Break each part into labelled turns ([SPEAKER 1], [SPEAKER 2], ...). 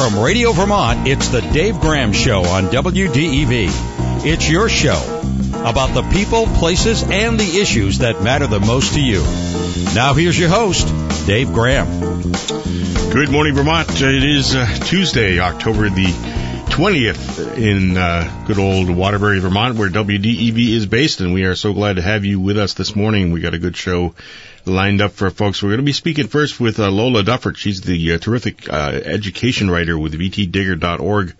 [SPEAKER 1] From Radio Vermont, it's the Dave Graham Show on WDEV. It's your show about the people, places, and the issues that matter the most to you. Now here's your host, Dave Graham.
[SPEAKER 2] Good morning, Vermont. It is uh, Tuesday, October the 20th in uh, good old Waterbury, Vermont, where WDEV is based, and we are so glad to have you with us this morning. We got a good show lined up for folks. We're going to be speaking first with uh, Lola Duffort. She's the uh, terrific uh, education writer with vtdigger.org.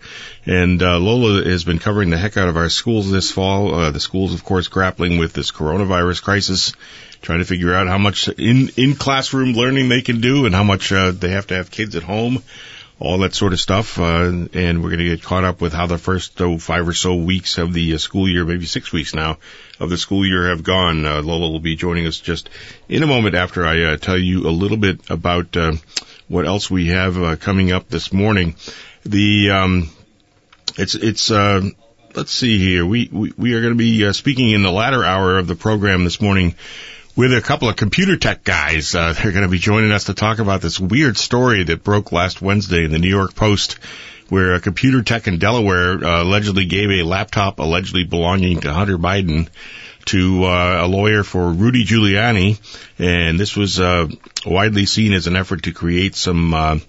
[SPEAKER 2] And uh, Lola has been covering the heck out of our schools this fall. Uh, the schools, of course, grappling with this coronavirus crisis, trying to figure out how much in, in classroom learning they can do and how much uh, they have to have kids at home all that sort of stuff. Uh, and we're going to get caught up with how the first oh, five or so weeks of the uh, school year, maybe six weeks now, of the school year have gone. Uh, Lola will be joining us just in a moment after I uh, tell you a little bit about uh, what else we have uh, coming up this morning. The um, it's it's let's see here. We we, we are going to be speaking in the latter hour of the program this morning with a couple of computer tech guys. Uh, they're going to be joining us to talk about this weird story that broke last Wednesday in the New York Post, where a computer tech in Delaware uh, allegedly gave a laptop allegedly belonging to Hunter Biden to uh, a lawyer for Rudy Giuliani, and this was uh, widely seen as an effort to create some. Uh,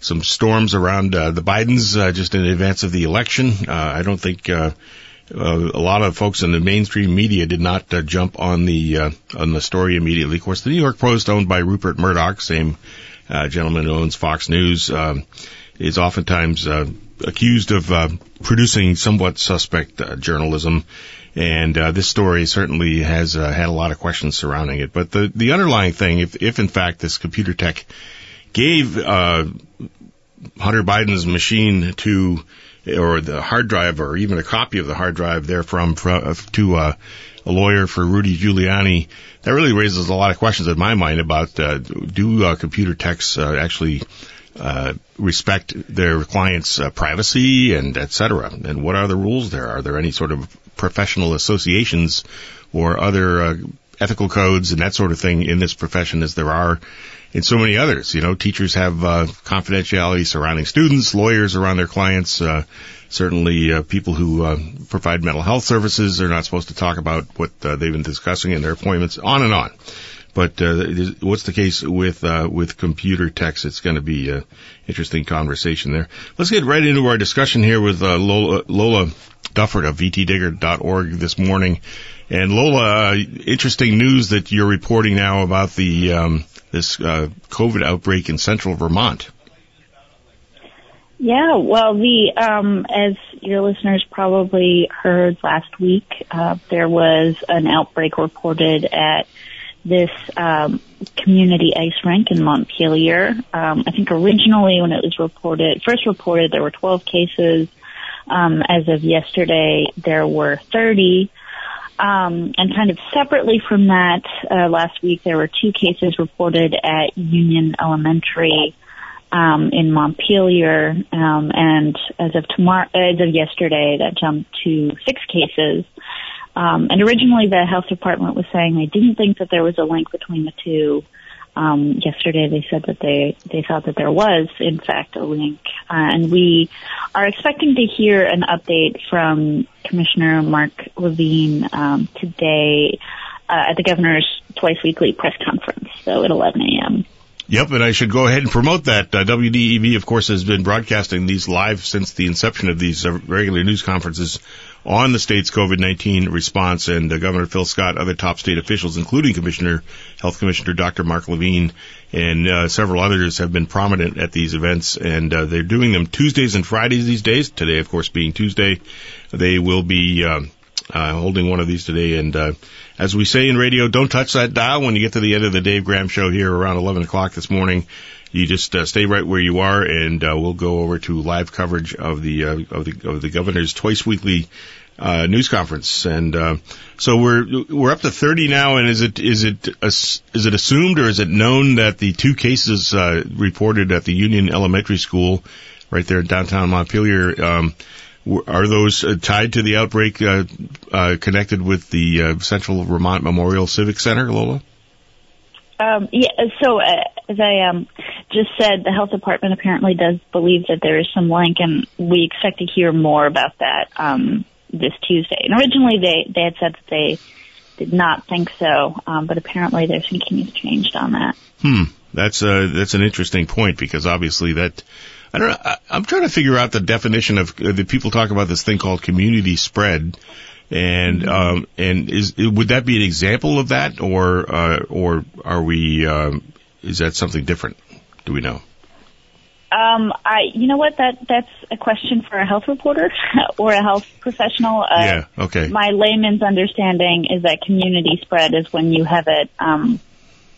[SPEAKER 2] some storms around uh, the Bidens just in advance of the election. I don't think uh, a lot of folks in the mainstream media did not uh, jump on the uh, on the story immediately. Of course, the New York Post, owned by Rupert Murdoch, same uh, gentleman who owns Fox News, um, is oftentimes uh, accused of uh, producing somewhat suspect journalism. And this story certainly has had a lot of questions surrounding it. But the the underlying thing, if if in fact this computer tech gave Hunter Biden's machine to or the hard drive or even a copy of the hard drive there from, from uh, to uh, a lawyer for Rudy Giuliani. That really raises a lot of questions in my mind about uh, do uh, computer techs uh, actually uh, respect their clients' privacy and et cetera, and what are the rules there? Are there any sort of professional associations or other ethical codes and that sort of thing in this profession as there are in so many others. You know, teachers have uh, confidentiality surrounding students, lawyers around their clients. Uh, certainly, uh, people who uh, provide mental health services are not supposed to talk about what uh, they've been discussing in their appointments. On and on. But uh, what's the case with with computer techs? It's going to be an interesting conversation there. Let's get right into our discussion here with Lola, Lola Duffort of vtdigger.org this morning. And Lola, interesting news that you're reporting now about the um, this uh, COVID outbreak in central Vermont.
[SPEAKER 3] Yeah, well, the um, as your listeners probably heard last week, uh, there was an outbreak reported at this um, community ice rink in Montpelier. Um, I think originally when it was reported, first reported, there were 12 cases. Um, as of yesterday, there were 30. Um, and kind of separately from that, uh, last week there were two cases reported at Union Elementary um, in Montpelier, um, and as of tomorrow, as of yesterday, that jumped to six cases. Um, and originally, the health department was saying they didn't think that there was a link between the two. Um, yesterday they said that they, they thought that there was, in fact, a link. Uh, and we are expecting to hear an update from Commissioner Mark Levine um, today uh, at the governor's twice weekly press conference, so at 11 a.m.
[SPEAKER 2] Yep, and I should go ahead and promote that. Uh, WDEV, of course, has been broadcasting these live since the inception of these uh, regular news conferences on the state's COVID-19 response, and uh, Governor Phil Scott, other top state officials, including Commissioner, Health Commissioner Dr. Mark Levine, and uh, several others have been prominent at these events, and uh, they're doing them Tuesdays and Fridays these days. Today, of course, being Tuesday, they will be uh, uh, holding one of these today. And uh, as we say in radio, don't touch that dial when you get to the end of the Dave Graham show here around 11 o'clock this morning you just uh, stay right where you are, and uh, we'll go over to live coverage of the uh, of the of the governor's twice weekly uh, news conference. And uh, so we're we're up to 30 now. And is it is it is it assumed or is it known that the two cases uh, reported at the Union Elementary School, right there in downtown Montpelier, um, are those uh, tied to the outbreak uh, uh, connected with the Central Vermont Memorial Civic Center, Lola?
[SPEAKER 3] Um, yeah, so uh, as I um, just said the health department apparently does believe that there is some link, and we expect to hear more about that um, this Tuesday. And originally, they they had said that they did not think so, um, but apparently their thinking has changed on that.
[SPEAKER 2] Hmm, that's uh, that's an interesting point because obviously that. I don't know. I, I'm trying to figure out the definition of uh, the people talk about this thing called community spread, and um, and is would that be an example of that, or uh, or are we? Um, is that something different? Do we know?
[SPEAKER 3] Um, I, you know what? That that's a question for a health reporter or a health professional. Uh,
[SPEAKER 2] yeah. Okay.
[SPEAKER 3] My layman's understanding is that community spread is when you have it um,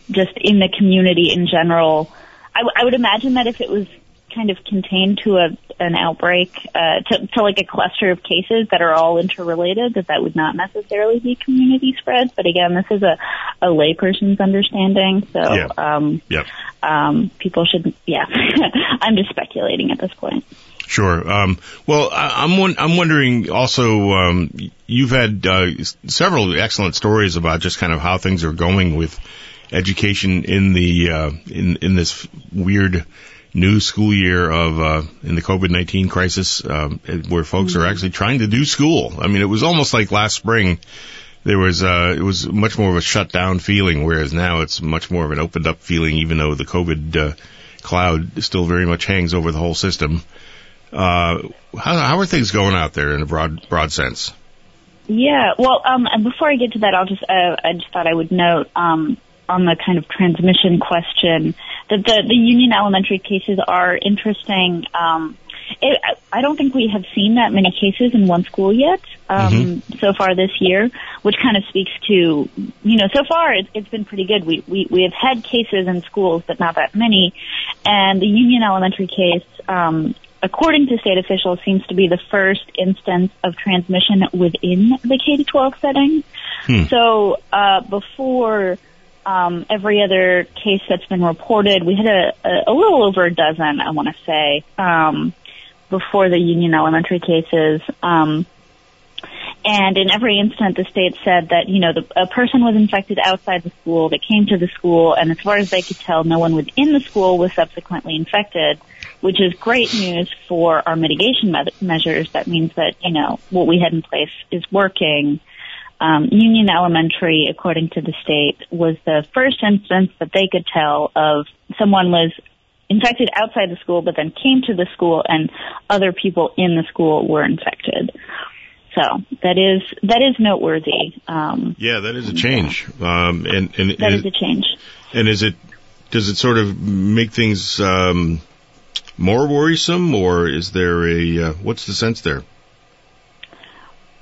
[SPEAKER 3] just in the community in general. I, w- I would imagine that if it was kind of contained to a an outbreak, uh, to, to like a cluster of cases that are all interrelated, that that would not necessarily be community spread. But again, this is a a layperson's understanding, so
[SPEAKER 2] Yeah.
[SPEAKER 3] um,
[SPEAKER 2] Yep.
[SPEAKER 3] um, people should. Yeah, I'm just speculating at this point.
[SPEAKER 2] Sure. Um, well, I, I'm won- I'm wondering also. Um, you've had uh, several excellent stories about just kind of how things are going with education in the uh, in in this weird new school year of uh, in the COVID nineteen crisis, um, where folks are actually trying to do school. I mean, it was almost like last spring. There was uh, it was much more of a shut down feeling, whereas now it's much more of an opened up feeling, even though the COVID uh, cloud still very much hangs over the whole system. Uh, how, how are things going out there in a broad broad sense?
[SPEAKER 3] Yeah. Well, um, and before I get to that, I'll just uh, I just thought I would note um, on the kind of transmission question that the the Union Elementary cases are interesting. Um, it, I- don't think we have seen that many cases in one school yet um, so far this year, which kind of speaks to you know so far it, it's been pretty good. We, we we have had cases in schools, but not that many, and the Union Elementary case. Um, According to state officials, seems to be the first instance of transmission within the K to 12 setting. So uh, before um, every other case that's been reported, we had a, a, a little over a dozen, I want to say, um, before the Union Elementary cases. Um, and in every instance, the state said that, you know, the, a person was infected outside the school that came to the school, and as far as they could tell, no one within the school was subsequently infected, which is great news for our mitigation me- measures. That means that, you know, what we had in place is working. Um, Union Elementary, according to the state, was the first instance that they could tell of someone was infected outside the school, but then came to the school and other people in the school were infected. So that is that is noteworthy. Um,
[SPEAKER 2] Yeah, that is a change. Um, and and
[SPEAKER 3] that
[SPEAKER 2] is,
[SPEAKER 3] is a change.
[SPEAKER 2] and is it does it sort of make things um, more worrisome, or is there a uh, what's the sense there?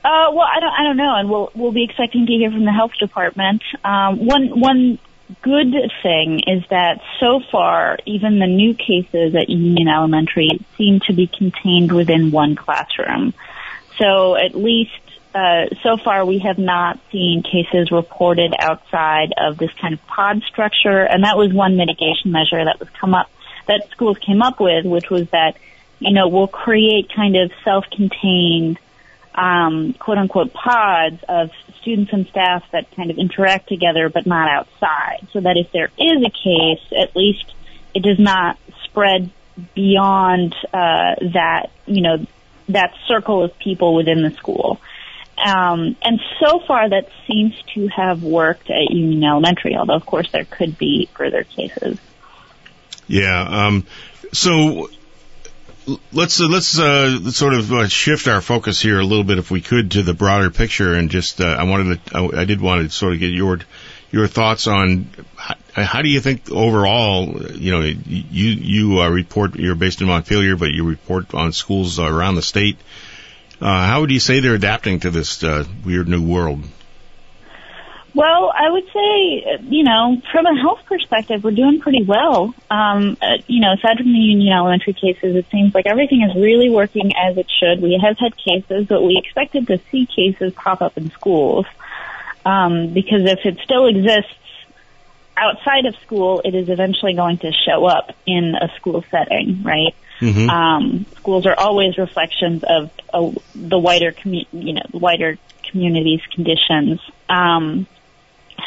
[SPEAKER 3] Uh, well, I don't, I don't know, and we'll we'll be expecting to hear from the health department. Um, one one good thing is that so far, even the new cases at Union Elementary seem to be contained within one classroom. So at least uh, so far, we have not seen cases reported outside of this kind of pod structure, and that was one mitigation measure that was come up that schools came up with, which was that you know we'll create kind of self-contained um, quote unquote pods of students and staff that kind of interact together but not outside. So that if there is a case, at least it does not spread beyond uh, that, you know, that circle of people within the school. Um, and so far that seems to have worked at Union Elementary, although of course there could be further cases.
[SPEAKER 2] Yeah. Um, so let's uh, let's uh, sort of uh, shift our focus here a little bit, if we could, to the broader picture, and just uh, I wanted to I, I did want to sort of get your your thoughts on how, how do you think overall, you know, you you uh, report you're based in Montpelier, but you report on schools around the state. Uh, how would you say they're adapting to this uh, weird new world?
[SPEAKER 3] Well, I would say, you know, from a health perspective, we're doing pretty well. Um, uh, you know, aside from the Union Elementary cases, it seems like everything is really working as it should. We have had cases, but we expected to see cases pop up in schools. Um, because if it still exists outside of school, it is eventually going to show up in a school setting, right?
[SPEAKER 2] Mm-hmm.
[SPEAKER 3] Um, schools are always reflections of uh, the wider commu- you know, wider community's conditions. Um,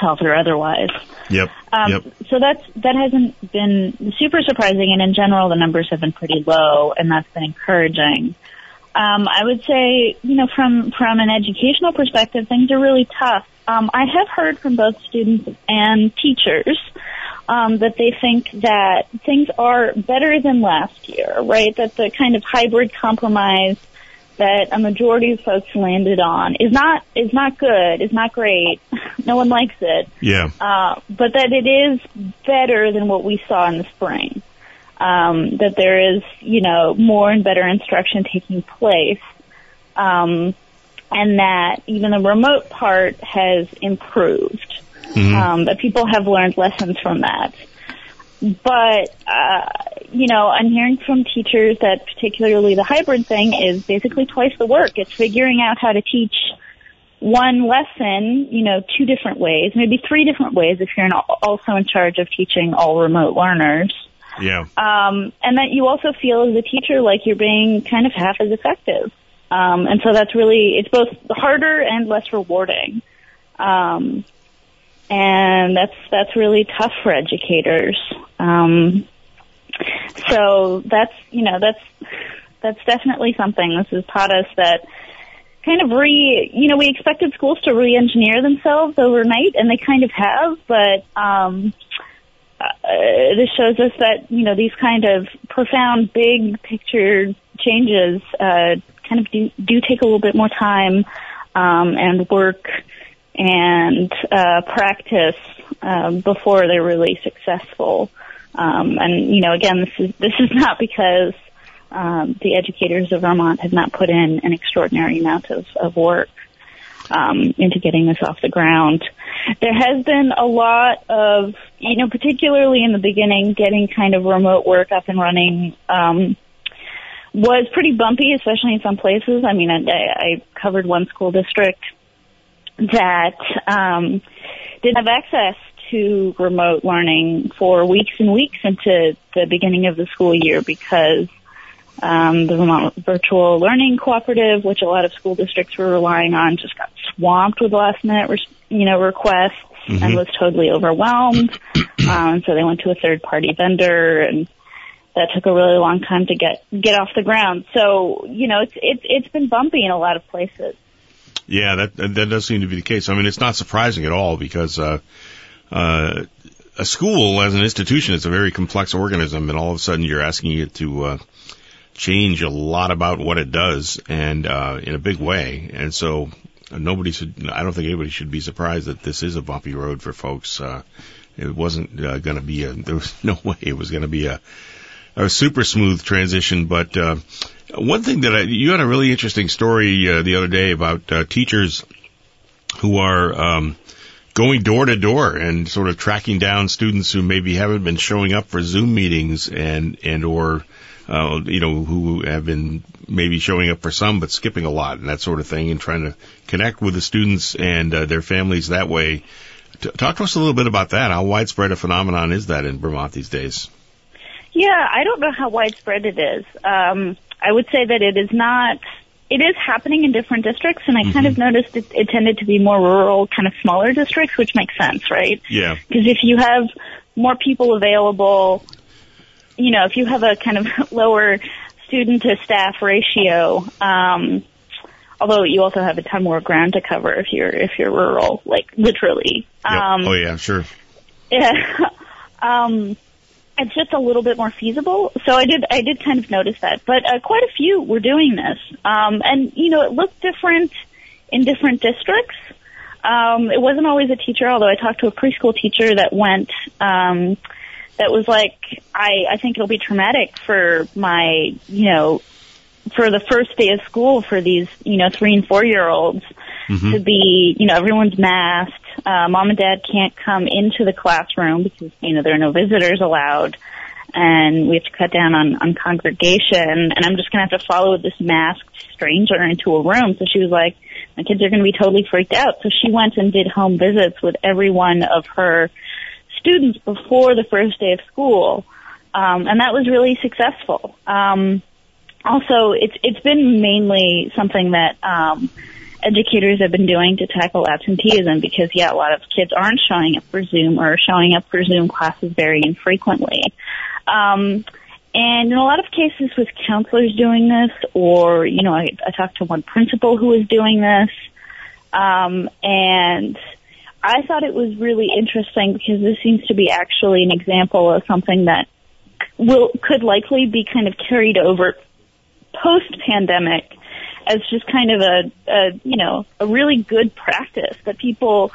[SPEAKER 3] health or otherwise.
[SPEAKER 2] Yep.
[SPEAKER 3] Um,
[SPEAKER 2] yep.
[SPEAKER 3] So that's that hasn't been super surprising, and in general, the numbers have been pretty low, and that's been encouraging. Um, I would say, you know, from from an educational perspective, things are really tough. Um, I have heard from both students and teachers um, that they think that things are better than last year, right? That the kind of hybrid compromise that a majority of folks landed on is not is not good, is not great. no one likes it.
[SPEAKER 2] Yeah.
[SPEAKER 3] Uh, but that it is better than what we saw in the spring. Um, that there is, you know, more and better instruction taking place. Um, and that even the remote part has improved.
[SPEAKER 2] Mhm.
[SPEAKER 3] Um, that people have learned lessons from that. But, uh, you know, I'm hearing from teachers that particularly the hybrid thing is basically twice the work. It's figuring out how to teach one lesson, you know, two different ways, maybe three different ways if you're in, also in charge of teaching all remote learners.
[SPEAKER 2] Yeah.
[SPEAKER 3] Um, and that you also feel as a teacher like you're being kind of half as effective. Um, and so that's really, it's both harder and less rewarding. Um, and that's, that's really tough for educators. Um, so that's, you know, that's, that's definitely something. This has taught us that kind of re, you know, we expected schools to re-engineer themselves overnight and they kind of have, but, um, uh, this shows us that you know these kind of profound, big picture changes uh, kind of do, do take a little bit more time um, and work and uh, practice um, before they're really successful. Um, and you know, again, this is this is not because um, the educators of Vermont have not put in an extraordinary amount of, of work um, into getting this off the ground. There has been a lot of, you know, particularly in the beginning, getting kind of remote work up and running um, was pretty bumpy, especially in some places. I mean, I, I covered one school district that um, didn't have access to remote learning for weeks and weeks into the beginning of the school year because um, the Vermont Virtual Learning Cooperative, which a lot of school districts were relying on, just got swamped with last minute, res- you know, requests
[SPEAKER 2] Mhm.
[SPEAKER 3] and was totally overwhelmed. um, so they went to a third party vendor and that took a really long time to get, get off the ground. So, you know, it's, it's, it's been bumpy in a lot of places.
[SPEAKER 2] Yeah, that that does seem to be the case. I mean, it's not surprising at all because uh, uh, a school as an institution is a very complex organism, and all of a sudden you're asking it to uh, change a lot about what it does, and uh, in a big way. And so nobody should. I don't think anybody should be surprised that this is a bumpy road for folks. Uh, it wasn't uh, going to be a. There was no way it was going to be a a super smooth transition. But uh, one thing that I, you had a really interesting story uh, the other day about uh, teachers who are um, going door to door and sort of tracking down students who maybe haven't been showing up for Zoom meetings and and or uh, you know who have been maybe showing up for some but skipping a lot and that sort of thing and trying to connect with the students and uh, their families that way. Talk to us a little bit about that. How widespread a phenomenon is that in Vermont these days?
[SPEAKER 3] Yeah, I don't know how widespread it is. Um, I would say that it is not. It is happening in different districts, and I kind of noticed it, it tended to be more rural, kind of smaller districts, which makes sense, right?
[SPEAKER 2] Yeah.
[SPEAKER 3] Because if you have more people available, you know, if you have a kind of lower student to staff ratio, um, although you also have a ton more ground to cover if you're if you're rural, like literally.
[SPEAKER 2] Yep.
[SPEAKER 3] Um,
[SPEAKER 2] oh yeah, sure.
[SPEAKER 3] yeah. um, it's just a little bit more feasible. So I did, I did kind of notice that, but uh, quite a few were doing this. Um, and you know, it looked different in different districts. Um, it wasn't always a teacher, although I talked to a preschool teacher that went, um, that was like, I, I think it'll be traumatic for my, you know, for the first day of school for these, you know, three and four year olds to be, you know, everyone's masked. Uh, mom and dad can't come into the classroom because, you know, there are no visitors allowed. And we have to cut down on, on congregation. And I'm just going to have to follow this masked stranger into a room. So she was like, my kids are going to be totally freaked out. So she went and did home visits with every one of her students before the first day of school. Um, and that was really successful. Um, also, it's it's been mainly something that um, educators have been doing to tackle absenteeism because yeah, a lot of kids aren't showing up for Zoom or showing up for Zoom classes very infrequently. Um, and in a lot of cases with counselors doing this, or, you know, I, I talked to one principal who was doing this, um, and I thought it was really interesting because this seems to be actually an example of something that will, could likely be kind of carried over post pandemic as just kind of a, a, you know, a really good practice that people,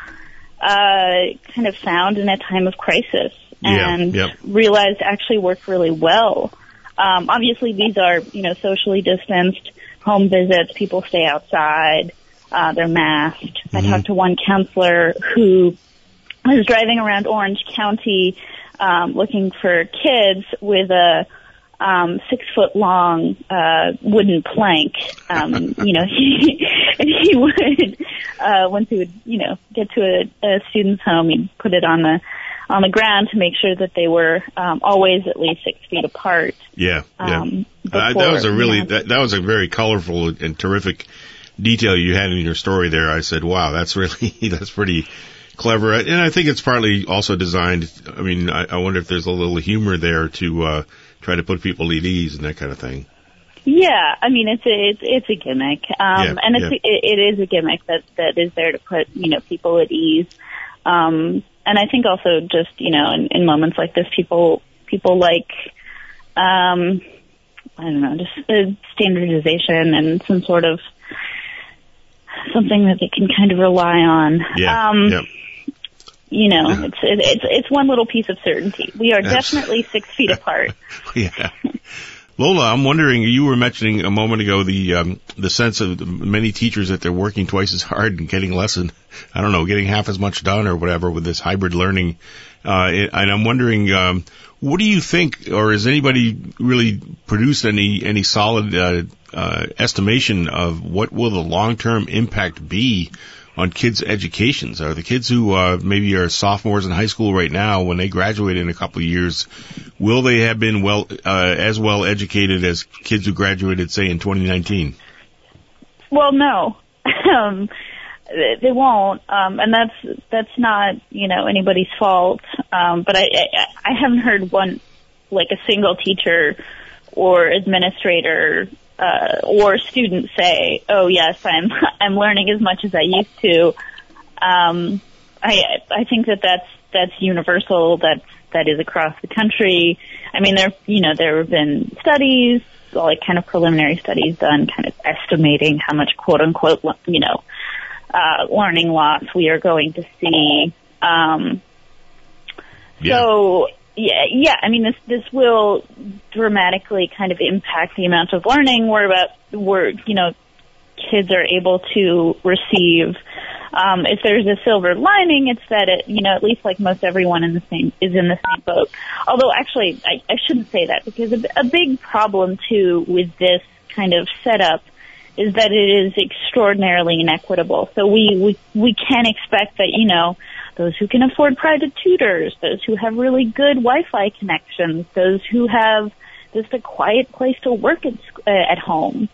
[SPEAKER 3] uh, kind of found in a time of crisis and
[SPEAKER 2] yeah, yep.
[SPEAKER 3] realized actually worked really well. Um, obviously, these are you know socially distanced home visits. People stay outside. Uh, they're masked. Mm-hmm. I talked to one counselor who was driving around Orange County um, looking for kids with a um, six foot long uh, wooden plank. Um, you know, he and he would uh, once he would you know get to a, a student's home, he'd put it on the on the ground to make sure that they were um, always at least six feet apart.
[SPEAKER 2] Yeah, yeah. Um, before, uh, that was a really that, that was a very colorful and terrific detail you had in your story there. I said, "Wow, that's really that's pretty clever," and I think it's partly also designed. I mean, I, I wonder if there's a little humor there to uh, try to put people at ease and that kind of thing.
[SPEAKER 3] Yeah, I mean it's a it's, it's a gimmick, um, yeah, and it's yeah. it, it is a gimmick that that is there to put you know people at ease. Um, and I think also just you know in, in moments like this, people people like um, I don't know, just uh, standardization and some sort of something that they can kind of rely on.
[SPEAKER 2] Yeah. Um, yep.
[SPEAKER 3] You know, yeah. it's it's it's one little piece of certainty. We are definitely six feet apart.
[SPEAKER 2] yeah. Lola, I'm wondering. You were mentioning a moment ago the um, the sense of many teachers that they're working twice as hard and getting less than I don't know, getting half as much done or whatever with this hybrid learning. Uh, and I'm wondering, um, what do you think, or has anybody really produced any any solid uh, uh, estimation of what will the long term impact be on kids' educations? Are the kids who uh, maybe are sophomores in high school right now, when they graduate in a couple of years, will they have been well uh, as well educated as kids who graduated, say, in 2019?
[SPEAKER 3] Well, no. um, they won't, um, and that's that's not you know anybody's fault. Um, but I, I I haven't heard one like a single teacher or administrator uh, or students say, "Oh yes, I'm I'm learning as much as I used to." Um, I I think that that's that's universal. That's that is across the country. I mean, there you know there have been studies, like kind of preliminary studies done, kind of estimating how much quote unquote you know uh, learning loss we are going to see. Um, yeah. So yeah, yeah. I mean, this this will dramatically kind of impact the amount of learning we're about. We're you know, kids are able to receive. Um, if there's a silver lining, it's that it, you know, at least like most everyone in the same is in the same boat. Although actually, I, I shouldn't say that because a, a big problem too with this kind of setup is that it is extraordinarily inequitable. So we we we can expect that you know those who can afford private tutors, those who have really good Wi-Fi connections, those who have just a quiet place to work at, uh, at home,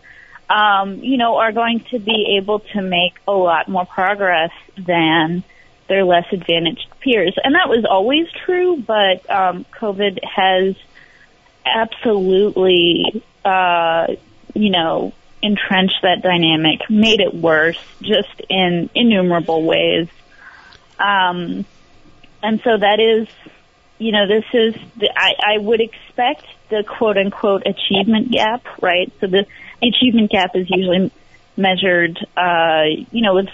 [SPEAKER 3] um, you know, are going to be able to make a lot more progress than their less advantaged peers. And that was always true, but um, COVID has absolutely, uh, you know, entrenched that dynamic, made it worse, just in innumerable ways. Um, and so that is, you know, this is, the, I, I would expect the quote unquote achievement gap, right? So the, the achievement gap is usually measured, uh, you know, with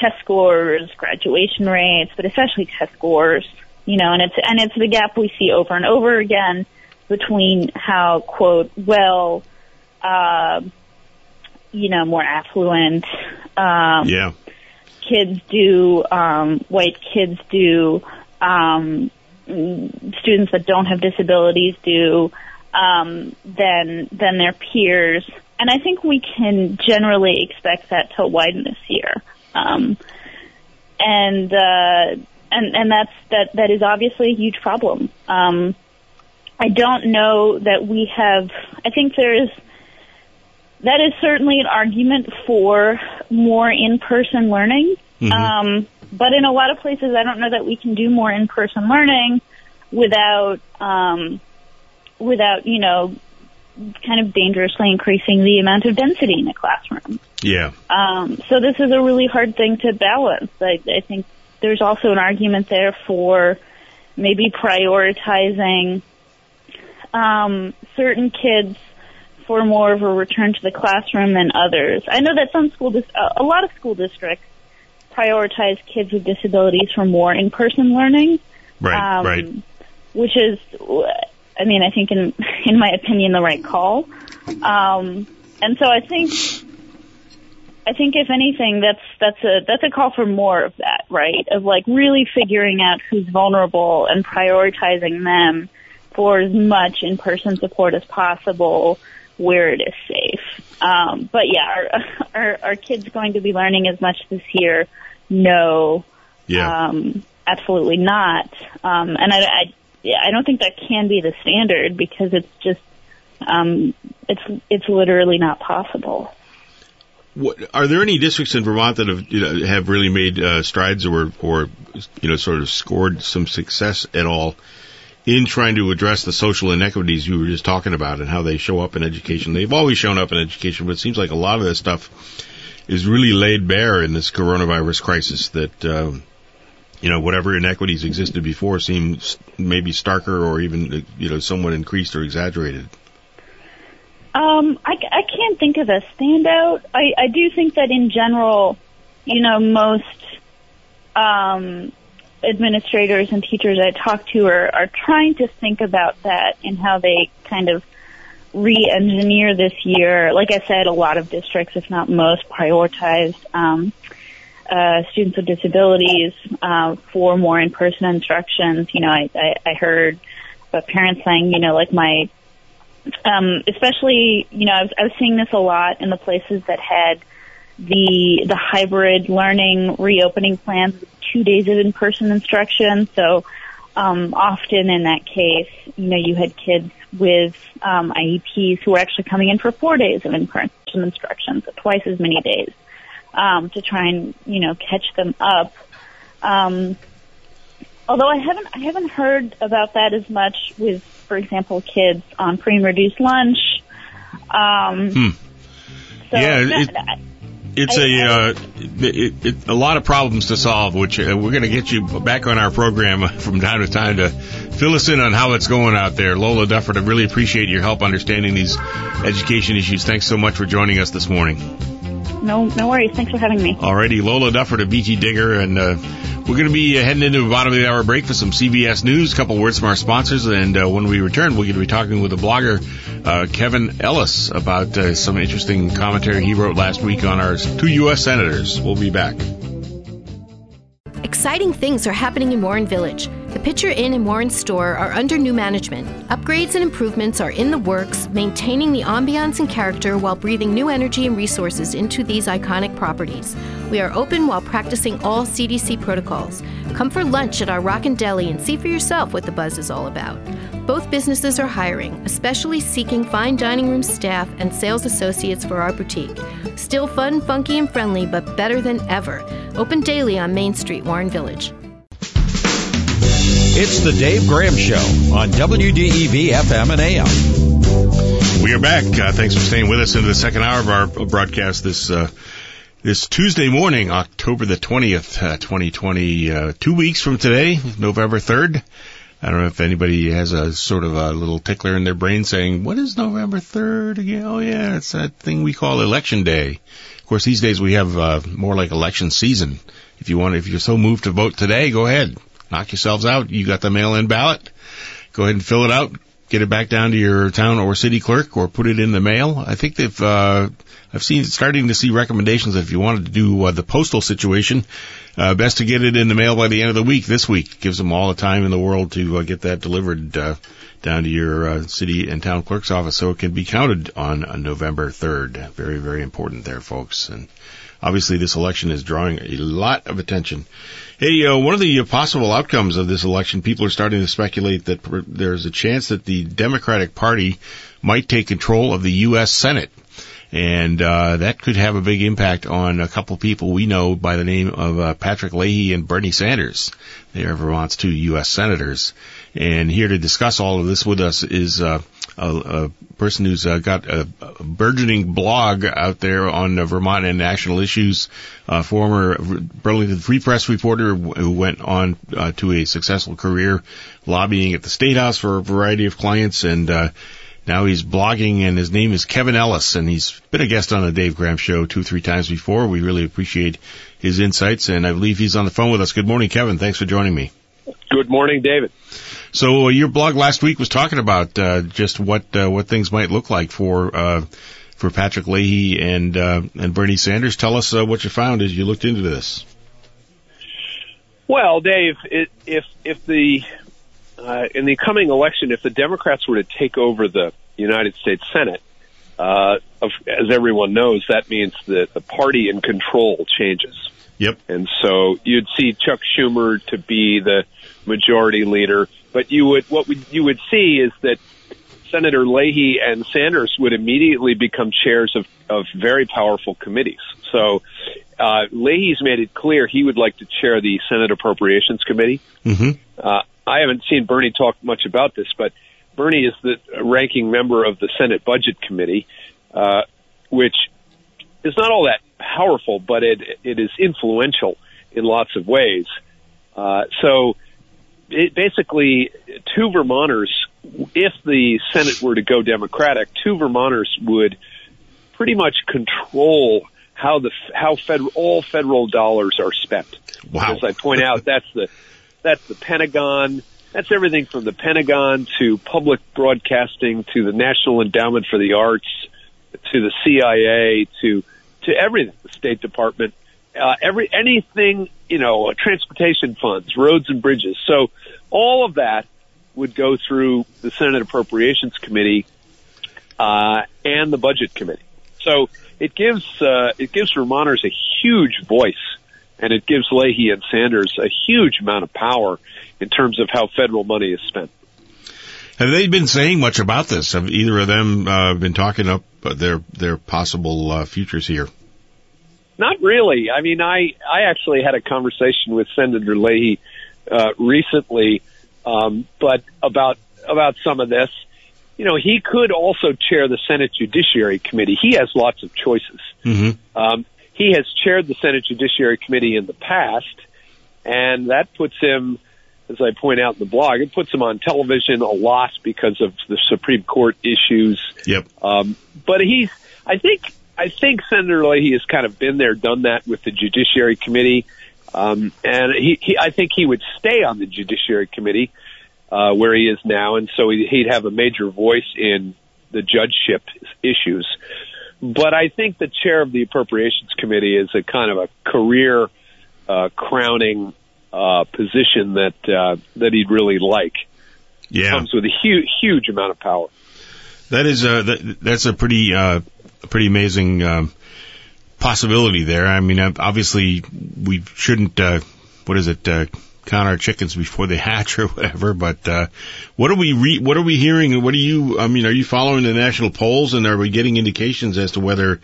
[SPEAKER 3] test scores, graduation rates, but especially test scores, you know, and it's, and it's the gap we see over and over again between how, quote, well, uh, you know, more affluent, um,
[SPEAKER 2] yeah
[SPEAKER 3] kids do, um, white kids do, um, students that don't have disabilities do, um, than than their peers. And I think we can generally expect that to widen this year. Um, and uh, and and that's that that is obviously a huge problem. Um, I don't know that we have. I think there is that is certainly an argument for more in-person learning.
[SPEAKER 2] Mhm.
[SPEAKER 3] Um, but in a lot of places, I don't know that we can do more in-person learning without, um, without, you know, kind of dangerously increasing the amount of density in a classroom.
[SPEAKER 2] Yeah.
[SPEAKER 3] Um, so this is a really hard thing to balance. I, I think there's also an argument there for maybe prioritizing um, certain kids for more of a return to the classroom than others. I know that some school, dis- a lot of school districts prioritize kids with disabilities for more in-person learning.
[SPEAKER 2] Right.
[SPEAKER 3] Um,
[SPEAKER 2] right.
[SPEAKER 3] Which is, I mean, I think in in my opinion, the right call. Um, and so I think, I think if anything, that's that's a that's a call for more of that, right? Of like really figuring out who's vulnerable and prioritizing them for as much in-person support as possible where it is safe. Um, but yeah, are, are are kids going to be learning as much this year? No.
[SPEAKER 2] Yeah.
[SPEAKER 3] Um, absolutely not. Um, and I, I, I don't think that can be the standard because it's just, um, it's it's literally not possible.
[SPEAKER 2] What, are there any districts in Vermont that have you know, have really made uh, strides or or you know sort of scored some success at all in trying to address the social inequities you were just talking about and how they show up in education? They've always shown up in education, but it seems like a lot of this stuff is really laid bare in this coronavirus crisis. That um, you know whatever inequities existed before seems maybe starker or even you know somewhat increased or exaggerated.
[SPEAKER 3] Um, I, I can't think of a standout. I, I do think that in general, you know, most um, administrators and teachers I talk to are, are trying to think about that and how they kind of re-engineer this year. Like I said, a lot of districts, if not most, prioritized um, uh, students with disabilities uh, for more in-person instructions. You know, I, I, I heard about parents saying, you know, like my um, especially, you know, I was, I was seeing this a lot in the places that had the the hybrid learning reopening plans, two days of in-person instruction. So um, often in that case, you know, you had kids with um, IEPs who were actually coming in for four days of in-person instruction, so twice as many days um, to try and you know catch them up. Um, although I haven't I haven't heard about that as much with, for example, kids on free and reduced lunch. Um,
[SPEAKER 2] Hmm.
[SPEAKER 3] so
[SPEAKER 2] Yeah, it- It's
[SPEAKER 3] I-
[SPEAKER 2] a uh, it, it, a lot of problems to solve, which uh, we're going to get you back on our program from time to time to fill us in on how it's going out there. Lola Duffort, I really appreciate your help understanding these education issues. Thanks so much for joining us this morning.
[SPEAKER 3] no, no worries. Thanks for having me.
[SPEAKER 2] Alrighty, Lola Duffort of VTDigger, and uh, we're going to be uh, heading into the bottom of the hour break for some CBS News, a couple words from our sponsors, and uh, when we return, we're going to be talking with the blogger uh, Kevin Ellis about uh, some interesting commentary he wrote last week on our two U.S. senators. We'll be back.
[SPEAKER 4] Exciting things are happening in Warren Village. The Pitcher Inn and Warren store are under new management. Upgrades and improvements are in the works, maintaining the ambiance and character while breathing new energy and resources into these iconic properties. We are open while practicing all CDC protocols. Come for lunch at our Rockin' Deli and see for yourself what the buzz is all about. Both businesses are hiring, especially seeking fine dining room staff and sales associates for our boutique. Still fun, funky, and friendly, but better than ever. Open daily on Main Street, Warren Village.
[SPEAKER 1] It's the Dave Graham Show on WDEV FM and AM.
[SPEAKER 2] We are back. Uh, thanks for staying with us into the second hour of our broadcast this uh, this Tuesday morning, October the twentieth, uh, twenty twenty. Uh, two weeks from today, November third. I don't know if anybody has a sort of a little tickler in their brain saying, "What is November third again?" Oh yeah, it's that thing we call Election Day. Of course, these days we have uh, more like election season. If you want, if you're so moved to vote today, go ahead, knock yourselves out. You got the mail-in ballot. Go ahead and fill it out. Get it back down to your town or city clerk, or put it in the mail. I think they've. Uh, I've seen starting to see recommendations that if you wanted to do uh, the postal situation, uh, best to get it in the mail by the end of the week. This week gives them all the time in the world to uh, get that delivered uh, down to your uh, city and town clerk's office, so it can be counted on, on November third. Very, very important there, folks. And obviously, this election is drawing a lot of attention. Hey, uh, one of the uh, possible outcomes of this election, people are starting to speculate that pr- there's a chance that the Democratic Party might take control of the U.S. Senate. and uh, that could have a big impact on a couple people we know by the name of uh, Patrick Leahy and Bernie Sanders. They are Vermont's two U.S. senators, and here to discuss all of this with us is uh, a, a person who's uh, got a, a burgeoning blog out there on uh, Vermont and national issues. Uh, former Burlington Free Press reporter who went on uh, to a successful career lobbying at the State House for a variety of clients, and uh, now he's blogging. And his name is Kevin Ellis, and he's been a guest on the Dave Graham Show two, three times before. We really appreciate his insights, and I believe he's on the phone with us. Good morning, Kevin. Thanks for joining me.
[SPEAKER 5] Good morning, David.
[SPEAKER 2] So uh, your blog last week was talking about uh, just what uh, what things might look like for uh, for Patrick Leahy and uh, and Bernie Sanders. Tell us uh, what you found as you looked into this.
[SPEAKER 5] Well, Dave, it, if if the in the coming election, if the Democrats were to take over the United States Senate, of, as everyone knows, that means that the party in control changes.
[SPEAKER 2] Yep.
[SPEAKER 5] And so you'd see Chuck Schumer to be the majority leader, but you would what would, you would see is that Senator Leahy and Sanders would immediately become chairs of, of very powerful committees. So uh, Leahy's made it clear he would like to chair the Senate Appropriations Committee.
[SPEAKER 2] Mm-hmm.
[SPEAKER 5] Uh, I haven't seen Bernie talk much about this, but Bernie is the ranking member of the Senate Budget Committee, uh, which is not all that powerful, but it it is influential in lots of ways. Uh, so, it basically, two Vermonters, if the Senate were to go Democratic, two Vermonters would pretty much control how the how federal all federal dollars are spent.
[SPEAKER 2] Wow.
[SPEAKER 5] As I point out, that's the that's the Pentagon. That's everything from the Pentagon to public broadcasting to the National Endowment for the Arts to the CIA to to everything, the State Department, uh, every anything, you know, transportation funds, roads and bridges. So all of that would go through the Senate Appropriations Committee uh, and the Budget Committee. So it gives uh, it gives Vermonters a huge voice, and it gives Leahy and Sanders a huge amount of power in terms of how federal money is spent.
[SPEAKER 2] Have they been saying much about this? Have either of them uh, been talking up their their possible uh, futures here?
[SPEAKER 5] Not really. I mean, I I actually had a conversation with Senator Leahy uh, recently, um, but about about some of this. You know, he could also chair the Senate Judiciary Committee. He has lots of choices.
[SPEAKER 2] Mm-hmm.
[SPEAKER 5] Um, he has chaired the Senate Judiciary Committee in the past, and that puts him as I point out in the blog, it puts him on television a lot because of the Supreme Court issues.
[SPEAKER 2] Yep.
[SPEAKER 5] Um, but he's, I think, I think Senator Leahy has kind of been there, done that with the Judiciary Committee, um, and he, he, I think he would stay on the Judiciary Committee uh, where he is now, and so he'd have a major voice in the judgeship issues. But I think the chair of the Appropriations Committee is a kind of a career uh, crowning uh, position that uh, that he'd really like.
[SPEAKER 2] Yeah,
[SPEAKER 5] comes with a huge huge amount of power.
[SPEAKER 2] That is a that, that's a pretty uh, pretty amazing uh, possibility there. I mean, obviously we shouldn't uh, what is it uh, count our chickens before they hatch or whatever. But uh, what are we re- what are we hearing? What are you? I mean, are you following the national polls and are we getting indications as to whether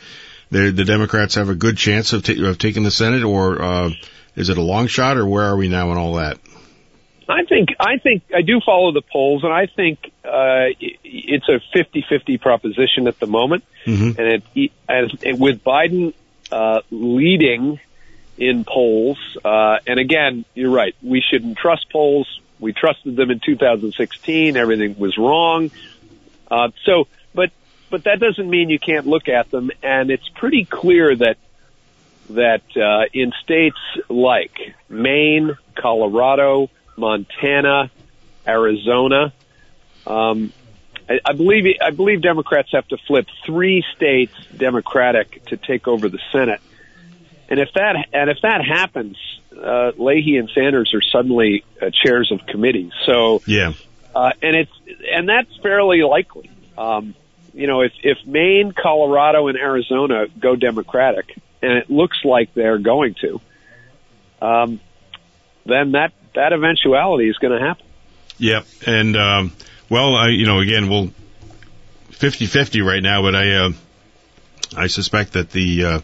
[SPEAKER 2] the Democrats have a good chance of, t- of taking the Senate or uh, is it a long shot, or where are we now in all that?
[SPEAKER 5] I think I think I do follow the polls, and I think uh, it's a 50-50 proposition at the moment.
[SPEAKER 2] Mm-hmm.
[SPEAKER 5] And it, and with Biden uh, leading in polls, uh, and again, you're right. We shouldn't trust polls. We trusted them in 2016. Everything was wrong. Uh, so, but but that doesn't mean you can't look at them. And it's pretty clear that that uh, in states like Maine, Colorado, Montana, Arizona, um, I, I believe I believe Democrats have to flip three states Democratic to take over the Senate, and if that and if that happens, uh, Leahy and Sanders are suddenly uh, chairs of committees. So
[SPEAKER 2] yeah,
[SPEAKER 5] uh, and it's and that's fairly likely. Um, you know, if if Maine, Colorado, and Arizona go Democratic, and it looks like they're going to, um, then that that eventuality is going to happen.
[SPEAKER 2] Yep, and um, well, I, you know, again, we'll 50-50 right now, but I uh, I suspect that the uh,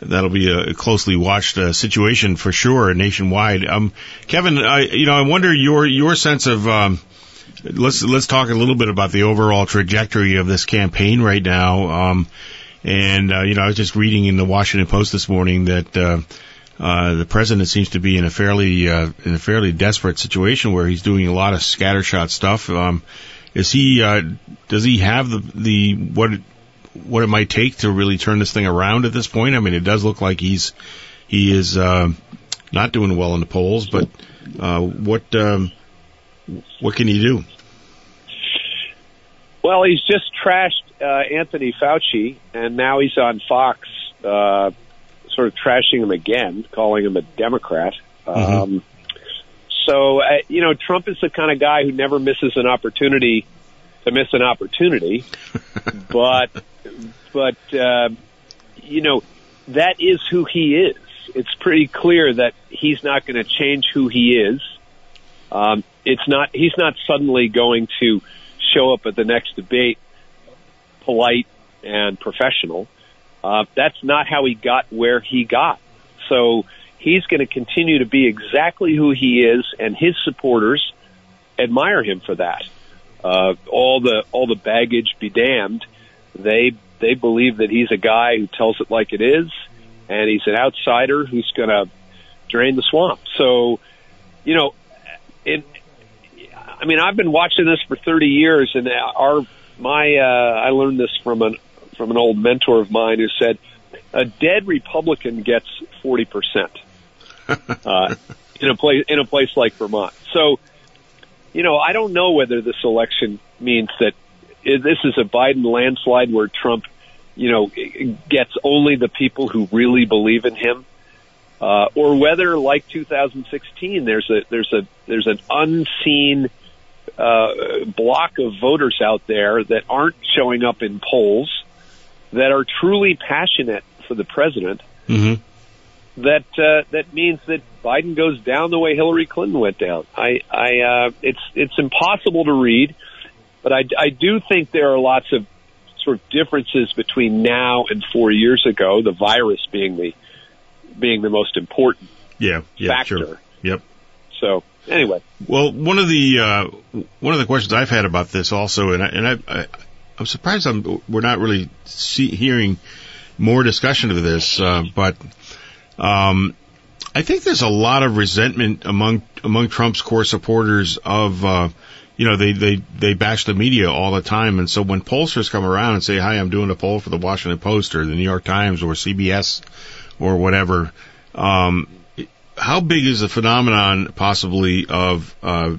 [SPEAKER 2] that'll be a closely watched uh, situation for sure nationwide. Um, Kevin, I, you know, I wonder your your sense of. Um, let's let's talk a little bit about the overall trajectory of this campaign right now. Um, and uh, you know, I was just reading in the Washington Post this morning that uh, uh, the president seems to be in a fairly uh, in a fairly desperate situation where he's doing a lot of scattershot stuff. Um, is he uh, does he have the the what what it might take to really turn this thing around at this point? I mean, it does look like he's he is uh, not doing well in the polls, but uh, what um, what can he do?
[SPEAKER 5] Well, he's just trashed uh, Anthony Fauci, and now he's on Fox, uh, sort of trashing him again, calling him a Democrat. Mm-hmm. Um, so, uh, you know, Trump is the kind of guy who never misses an opportunity to miss an opportunity, but, but, uh, you know, that is who he is. It's pretty clear that he's not going to change who he is. Um, it's not, he's not suddenly going to show up at the next debate polite and professional. Uh, that's not how he got where he got. So he's going to continue to be exactly who he is, and his supporters admire him for that. Uh, all the all the baggage be damned. They they believe that he's a guy who tells it like it is, and he's an outsider who's going to drain the swamp. So, you know, in I mean, I've been watching this for 30 years, and our my uh, I learned this from an from an old mentor of mine who said a dead Republican gets 40 percent uh, in a place in a place like Vermont. So, you know, I don't know whether this election means that this is a Biden landslide where Trump, you know, gets only the people who really believe in him. Uh, or whether, like 2016, there's a there's a there's an unseen uh, block of voters out there that aren't showing up in polls that are truly passionate for the president. Mm-hmm. That uh, that means that Biden goes down the way Hillary Clinton went down. I, I uh, it's it's impossible to read, but I, I do think there are lots of sort of differences between now and four years ago. The virus being the being the most important
[SPEAKER 2] yeah, yeah
[SPEAKER 5] factor.
[SPEAKER 2] Sure. Yep.
[SPEAKER 5] So anyway.
[SPEAKER 2] Well, one of the uh, one of the questions I've had about this also, and I, and I, I I'm surprised I'm we're not really see, hearing more discussion of this, uh, but um, I think there's a lot of resentment among among Trump's core supporters of. Uh, you know, they, they, they bash the media all the time. And so when pollsters come around and say, hi, I'm doing a poll for the Washington Post or the New York Times or CBS or whatever, um, how big is the phenomenon possibly of uh,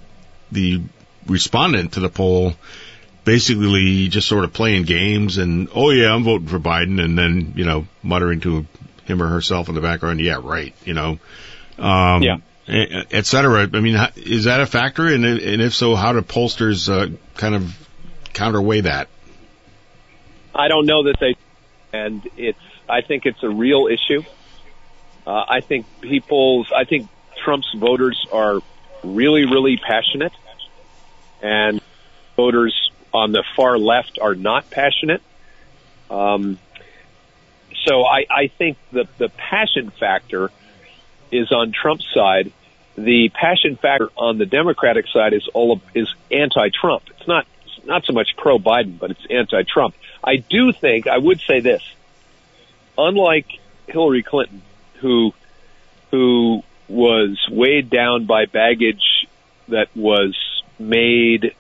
[SPEAKER 2] the respondent to the poll basically just sort of playing games and oh yeah I'm voting for Biden and then you know muttering to him or herself in the background yeah right you know. Um,
[SPEAKER 5] yeah.
[SPEAKER 2] et cetera. I mean is that a factor? And, and if so how do pollsters uh, kind of counterweigh that?
[SPEAKER 5] I don't know that they and it's I think it's a real issue. Uh, I think people's, I think Trump's voters are really, really passionate, and voters on the far left are not passionate. Um, so I, I think the the passion factor is on Trump's side. The passion factor on the Democratic side is all of, is anti-Trump. It's not it's not so much pro Biden, but it's anti-Trump. I do think I would say this: unlike Hillary Clinton, who who was weighed down by baggage that was made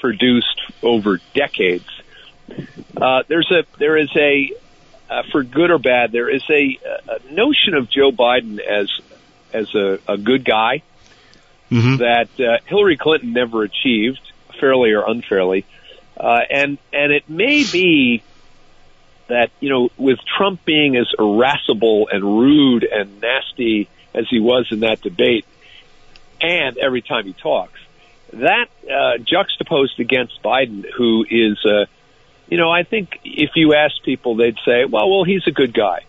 [SPEAKER 5] produced over decades. Uh, there's a there is a uh, for good or bad there is a, a notion of Joe Biden as as a, a good guy mm-hmm. that uh, Hillary Clinton never achieved fairly or unfairly, uh, and and it may be that, you know, with Trump being as irascible and rude and nasty as he was in that debate, and every time he talks, that uh, juxtaposed against Biden, who is, uh, you know, I think if you ask people, they'd say, well, well, he's a good guy.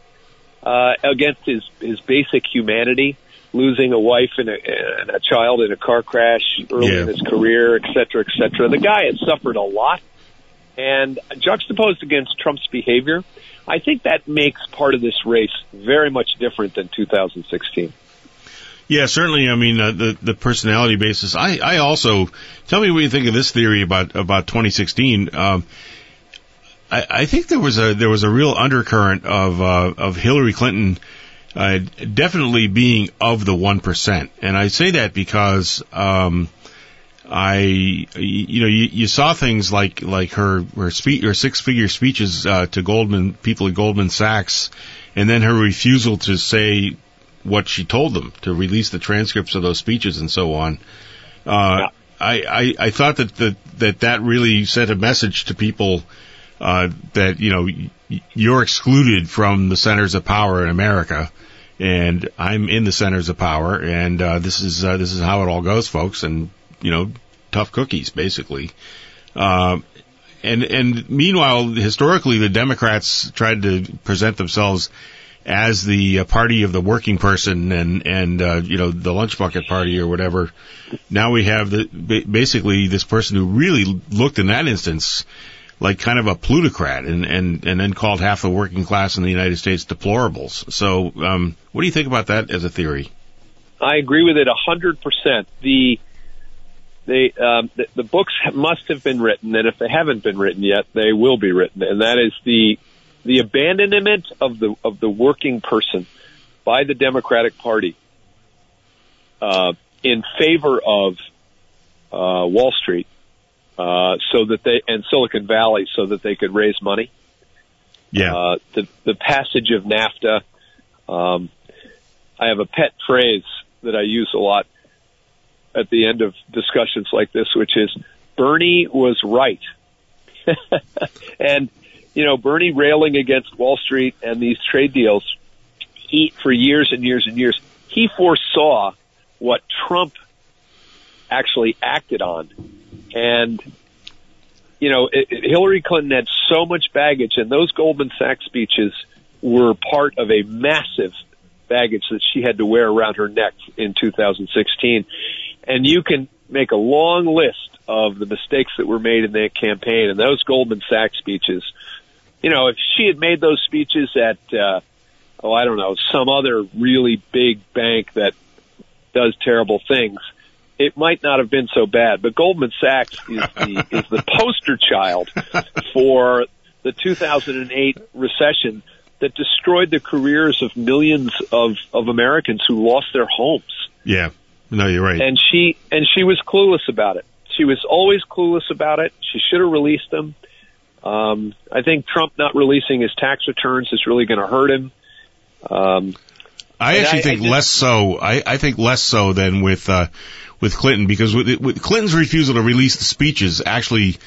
[SPEAKER 5] Uh, against his his basic humanity, losing a wife and a, and a child in a car crash early
[SPEAKER 2] yeah.
[SPEAKER 5] in his career, et cetera, et cetera. The guy has suffered a lot And juxtaposed against Trump's behavior, I think that makes part of this race very much different than 2016.
[SPEAKER 2] Yeah, certainly. I mean, uh, the the personality basis. I I also tell me what you think of this theory about about 2016. Um, I, I think there was a there was a real undercurrent of uh, of Hillary Clinton uh, definitely being of the one percent, and I say that because um, I you know you, you saw things like like her her speech her six figure speeches uh, to Goldman people at Goldman Sachs, and then her refusal to say what she told them to release the transcripts of those speeches and so on. Uh, yeah. I, I I thought that that that that really sent a message to people uh, that you know you're excluded from the centers of power in America, and I'm in the centers of power, and uh, this is uh, this is how it all goes, folks, and you know, tough cookies, basically. Uh, and and meanwhile, historically, the Democrats tried to present themselves as the uh, party of the working person and and uh, you know the lunch bucket party or whatever. Now we have the basically this person who really looked in that instance like kind of a plutocrat and, and, and then called half the working class in the United States deplorables. So, um, what do you think about that as a theory?
[SPEAKER 5] I agree with it a hundred percent. The they um, the, the books must have been written, and if they haven't been written yet, they will be written. And that is the the abandonment of the of the working person by the Democratic Party uh, in favor of uh, Wall Street uh, so that they and Silicon Valley so that they could raise money.
[SPEAKER 2] Yeah.
[SPEAKER 5] Uh, the the passage of NAFTA. Um, I have a pet phrase that I use a lot at the end of discussions like this, which is Bernie was right. and you know, Bernie railing against Wall Street and these trade deals, he for years and years and years, he foresaw what Trump actually acted on and, you know, it, it, Hillary Clinton had so much baggage, and those Goldman Sachs speeches were part of a massive baggage that she had to wear around her neck in 2016. And you can make a long list of the mistakes that were made in that campaign and those Goldman Sachs speeches. You know, if she had made those speeches at, uh, oh, I don't know, some other really big bank that does terrible things, it might not have been so bad. But Goldman Sachs is the is the poster child for the 2008 recession that destroyed the careers of millions of of Americans who lost their homes.
[SPEAKER 2] Yeah, no, you're right.
[SPEAKER 5] And she and she was clueless about it. She was always clueless about it. She should have released them. Um, I think Trump not releasing his tax returns is really going to hurt him. Um,
[SPEAKER 2] I actually I, think I just, less so. I, I think less so than with uh, with Clinton because with, with Clinton's refusal to release the speeches actually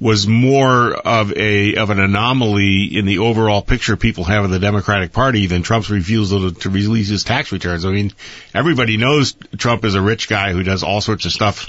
[SPEAKER 2] was more of a of an anomaly in the overall picture people have of the Democratic Party than Trump's refusal to, to release his tax returns. I mean, everybody knows Trump is a rich guy who does all sorts of stuff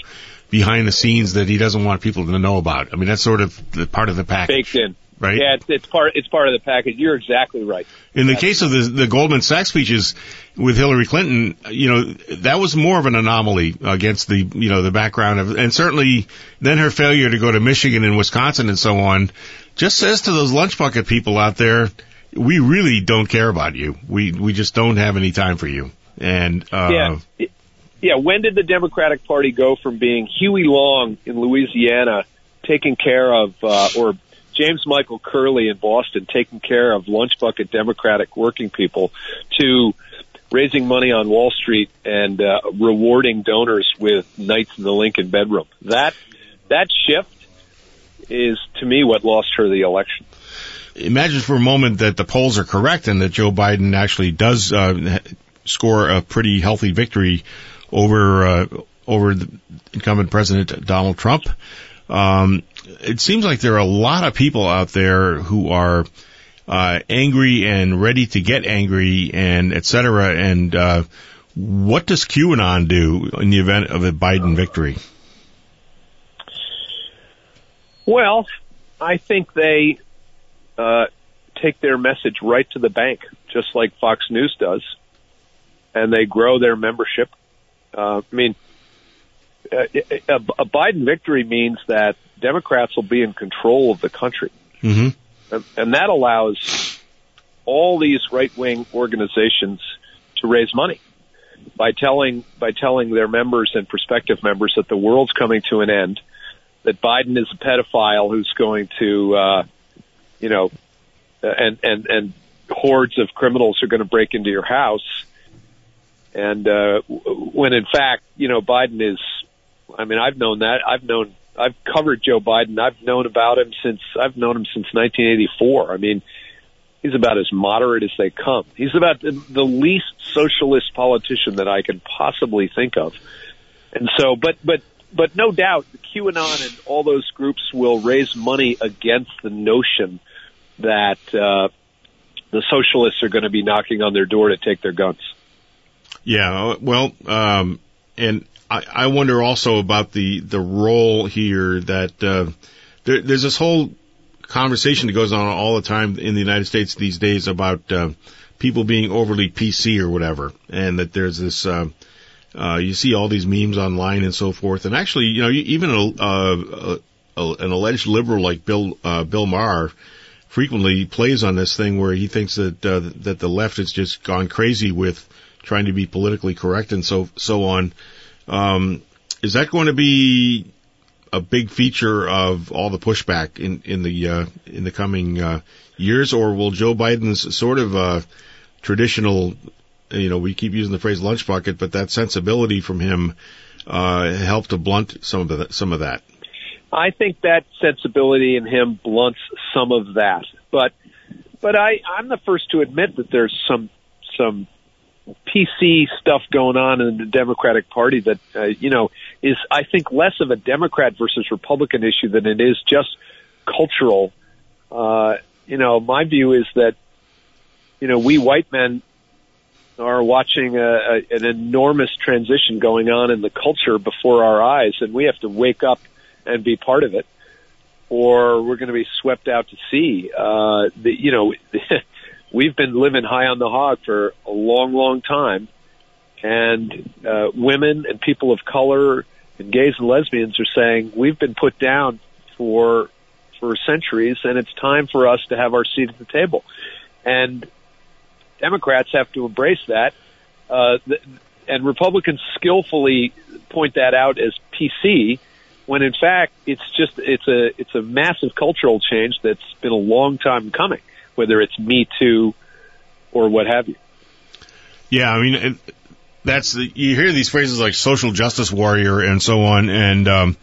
[SPEAKER 2] behind the scenes that he doesn't want people to know about. I mean, that's sort of the part of the package.
[SPEAKER 5] Baked in
[SPEAKER 2] right?
[SPEAKER 5] Yeah, it's, it's part it's part of the package. You're exactly right.
[SPEAKER 2] In the case of the the Goldman Sachs speeches with Hillary Clinton, you know that was more of an anomaly against the you know the background of, and certainly then her failure to go to Michigan and Wisconsin and so on just says to those lunch bucket people out there, we really don't care about you. We we just don't have any time for you. And uh,
[SPEAKER 5] yeah. Yeah, when did the Democratic Party go from being Huey Long in Louisiana taking care of, uh, or James Michael Curley in Boston taking care of lunch bucket Democratic working people to raising money on Wall Street and uh, rewarding donors with nights in the Lincoln bedroom. That that shift is to me what lost her the election.
[SPEAKER 2] Imagine for a moment that the polls are correct and that Joe Biden actually does uh, score a pretty healthy victory over uh, over the incumbent President Donald Trump. Um, it seems like there are a lot of people out there who are uh, angry and ready to get angry and et cetera. And uh, what does QAnon do in the event of a Biden victory?
[SPEAKER 5] Well, I think they uh, take their message right to the bank, just like Fox News does, and they grow their membership. Uh, I mean, uh, a, a Biden victory means that Democrats will be in control of the country.
[SPEAKER 2] Mm-hmm.
[SPEAKER 5] And, and that allows all these right wing organizations to raise money by telling by telling their members and prospective members that the world's coming to an end, that Biden is a pedophile who's going to, uh, you know, and and and hordes of criminals are going to break into your house, and uh, when in fact, you know, Biden is. I mean, I've known that. I've known. I've covered Joe Biden. I've known about him since I've known him since 1984. I mean, he's about as moderate as they come. He's about the, the least socialist politician that I can possibly think of. And so, but but but no doubt, QAnon and all those groups will raise money against the notion that uh, the socialists are going to be knocking on their door to take their guns.
[SPEAKER 2] Yeah, well, um, and I, I wonder also about the the role here that uh, there, there's this whole conversation that goes on all the time in the United States these days about uh, people being overly PC or whatever, and that there's this. Uh, uh, you see all these memes online and so forth, and actually, you know, even a, a, a, an alleged liberal like Bill uh, Bill Maher frequently plays on this thing where he thinks that uh, that the left has just gone crazy with trying to be politically correct and so so on. Um, is that going to be a big feature of all the pushback in in the uh, in the coming uh, years, or will Joe Biden's sort of uh, traditional, you know, we keep using the phrase lunch bucket, but that sensibility from him uh, help to blunt some of the, some of that?
[SPEAKER 5] I think that sensibility in him blunts some of that, but but I I'm the first to admit that there's some some PC stuff going on in the Democratic Party that uh, you know is I think less of a Democrat versus Republican issue than it is just cultural. Uh, you know, my view is that you know we white men are watching a, a, an enormous transition going on in the culture before our eyes, and we have to wake up and be part of it, or we're going to be swept out to sea. Uh, the, you know. we've been living high on the hog for a long, long time, and uh, women and people of color and gays and lesbians are saying we've been put down for for centuries, and it's time for us to have our seat at the table. And Democrats have to embrace that, uh, and Republicans skillfully point that out as PC, when in fact it's just it's a it's a massive cultural change that's been a long time coming whether it's Me Too or what have you.
[SPEAKER 2] Yeah, I mean, that's the, you hear these phrases like social justice warrior and so on, and um,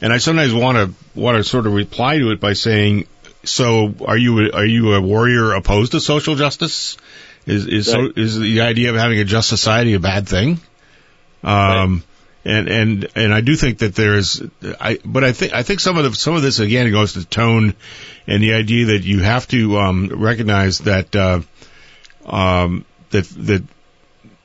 [SPEAKER 2] and I sometimes want to want to sort of reply to it by saying, so are you a, are you a warrior opposed to social justice? Is is right. so is the idea of having a just society a bad thing? Um, right and and and I do think that there's I but I think I think some of the some of this again goes to tone and the idea that you have to um, recognize that uh, um, that that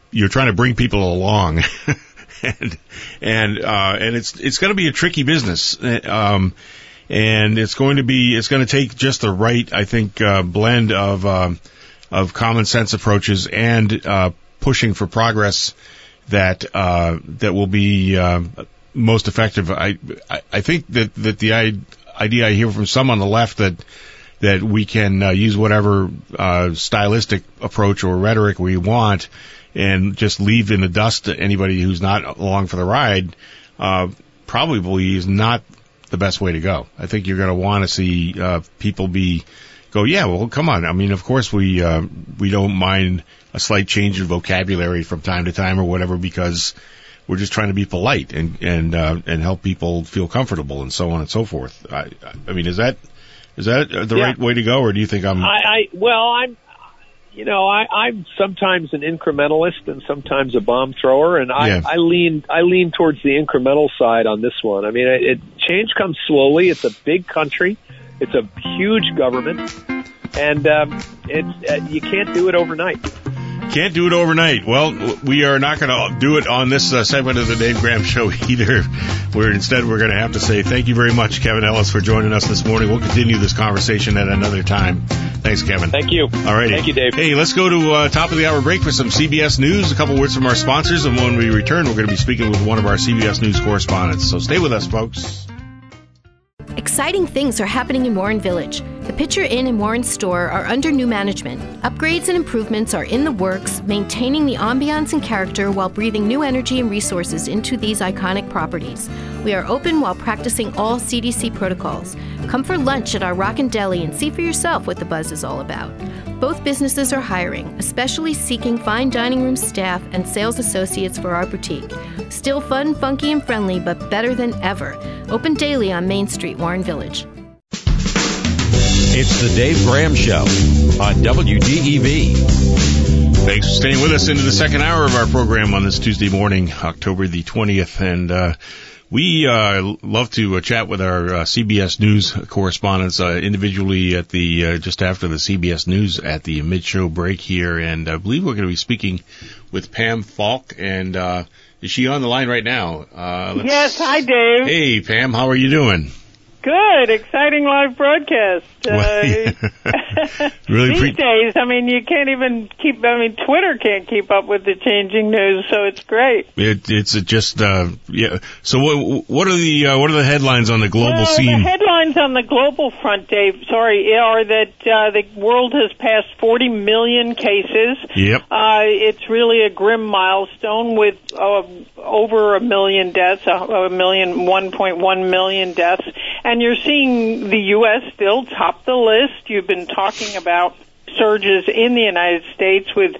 [SPEAKER 2] you're trying to bring people along. And and uh, and it's it's going to be a tricky business. Um, and it's going to be it's going to take just the right I think uh, blend of uh, of common sense approaches and uh, pushing for progress that uh, that will be uh, most effective. I, I, think that that the idea I hear from some on the left that that we can uh, use whatever uh, stylistic approach or rhetoric we want and just leave in the dust anybody who's not along for the ride uh, probably is not the best way to go. I think you're going to want to see uh, people be go, yeah, well, come on. I mean, of course we uh, we don't mind a slight change in vocabulary from time to time or whatever because we're just trying to be polite and and uh, and help people feel comfortable and so on and so forth. I, I mean, is that is that the yeah. right way to go, or do you think I'm?
[SPEAKER 5] I, I well, I'm. You know, I, I'm sometimes an incrementalist and sometimes a bomb thrower, and I, yeah. I lean I lean towards the incremental side on this one. I mean, it, it change comes slowly. It's a big country, it's a huge government, and um, it's uh, you can't do it overnight.
[SPEAKER 2] Can't do it overnight. Well, we are not going to do it on this uh, segment of the Dave Graham Show either. Where instead we're going to have to say thank you very much, Kevin Ellis, for joining us this morning. We'll continue this conversation at another time. Thanks, Kevin.
[SPEAKER 5] Thank you.
[SPEAKER 2] All right.
[SPEAKER 5] Thank you, Dave.
[SPEAKER 2] Hey, let's go to uh, top of the hour break for some CBS News. A couple words from our sponsors, and when we return, we're going to be speaking with one of our CBS News correspondents. So stay with us, folks.
[SPEAKER 4] Exciting things are happening in Warren Village. The Pitcher Inn and Warren store are under new management. Upgrades and improvements are in the works, maintaining the ambiance and character while breathing new energy and resources into these iconic properties. We are open while practicing all CDC protocols. Come for lunch at our Rockin' Deli and see for yourself what the buzz is all about. Both businesses are hiring, especially seeking fine dining room staff and sales associates for our boutique. Still fun, funky, and friendly, but better than ever. Open daily on Main Street, Warren Village.
[SPEAKER 1] It's the Dave Graham Show on WDEV.
[SPEAKER 2] Thanks for staying with us into the second hour of our program on this Tuesday morning, October the 20th. And, uh, we uh, love to uh, chat with our uh, CBS News correspondents uh, individually at the uh, just after the CBS News at the mid-show break here, and I believe we're going to be speaking with Pam Falk. And uh, is she on the line right now?
[SPEAKER 6] yes, hi Dave.
[SPEAKER 2] Hey Pam, how are you doing?
[SPEAKER 6] Good, exciting live broadcast. Uh,
[SPEAKER 2] really
[SPEAKER 6] these
[SPEAKER 2] pre-
[SPEAKER 6] days, I mean, you can't even keep. I mean, Twitter can't keep up with the changing news, so it's great.
[SPEAKER 2] It, it's just uh, yeah. So what what are the uh, what are the headlines on the global
[SPEAKER 6] well,
[SPEAKER 2] scene?
[SPEAKER 6] The headlines on the global front, Dave. Sorry, are that uh, the world has passed 40 million cases.
[SPEAKER 2] Yep.
[SPEAKER 6] Uh, it's really a grim milestone with uh, over a million deaths, a, a million, 1.1 million deaths, and you're seeing the U.S. still top the list. You've been talking about surges in the United States with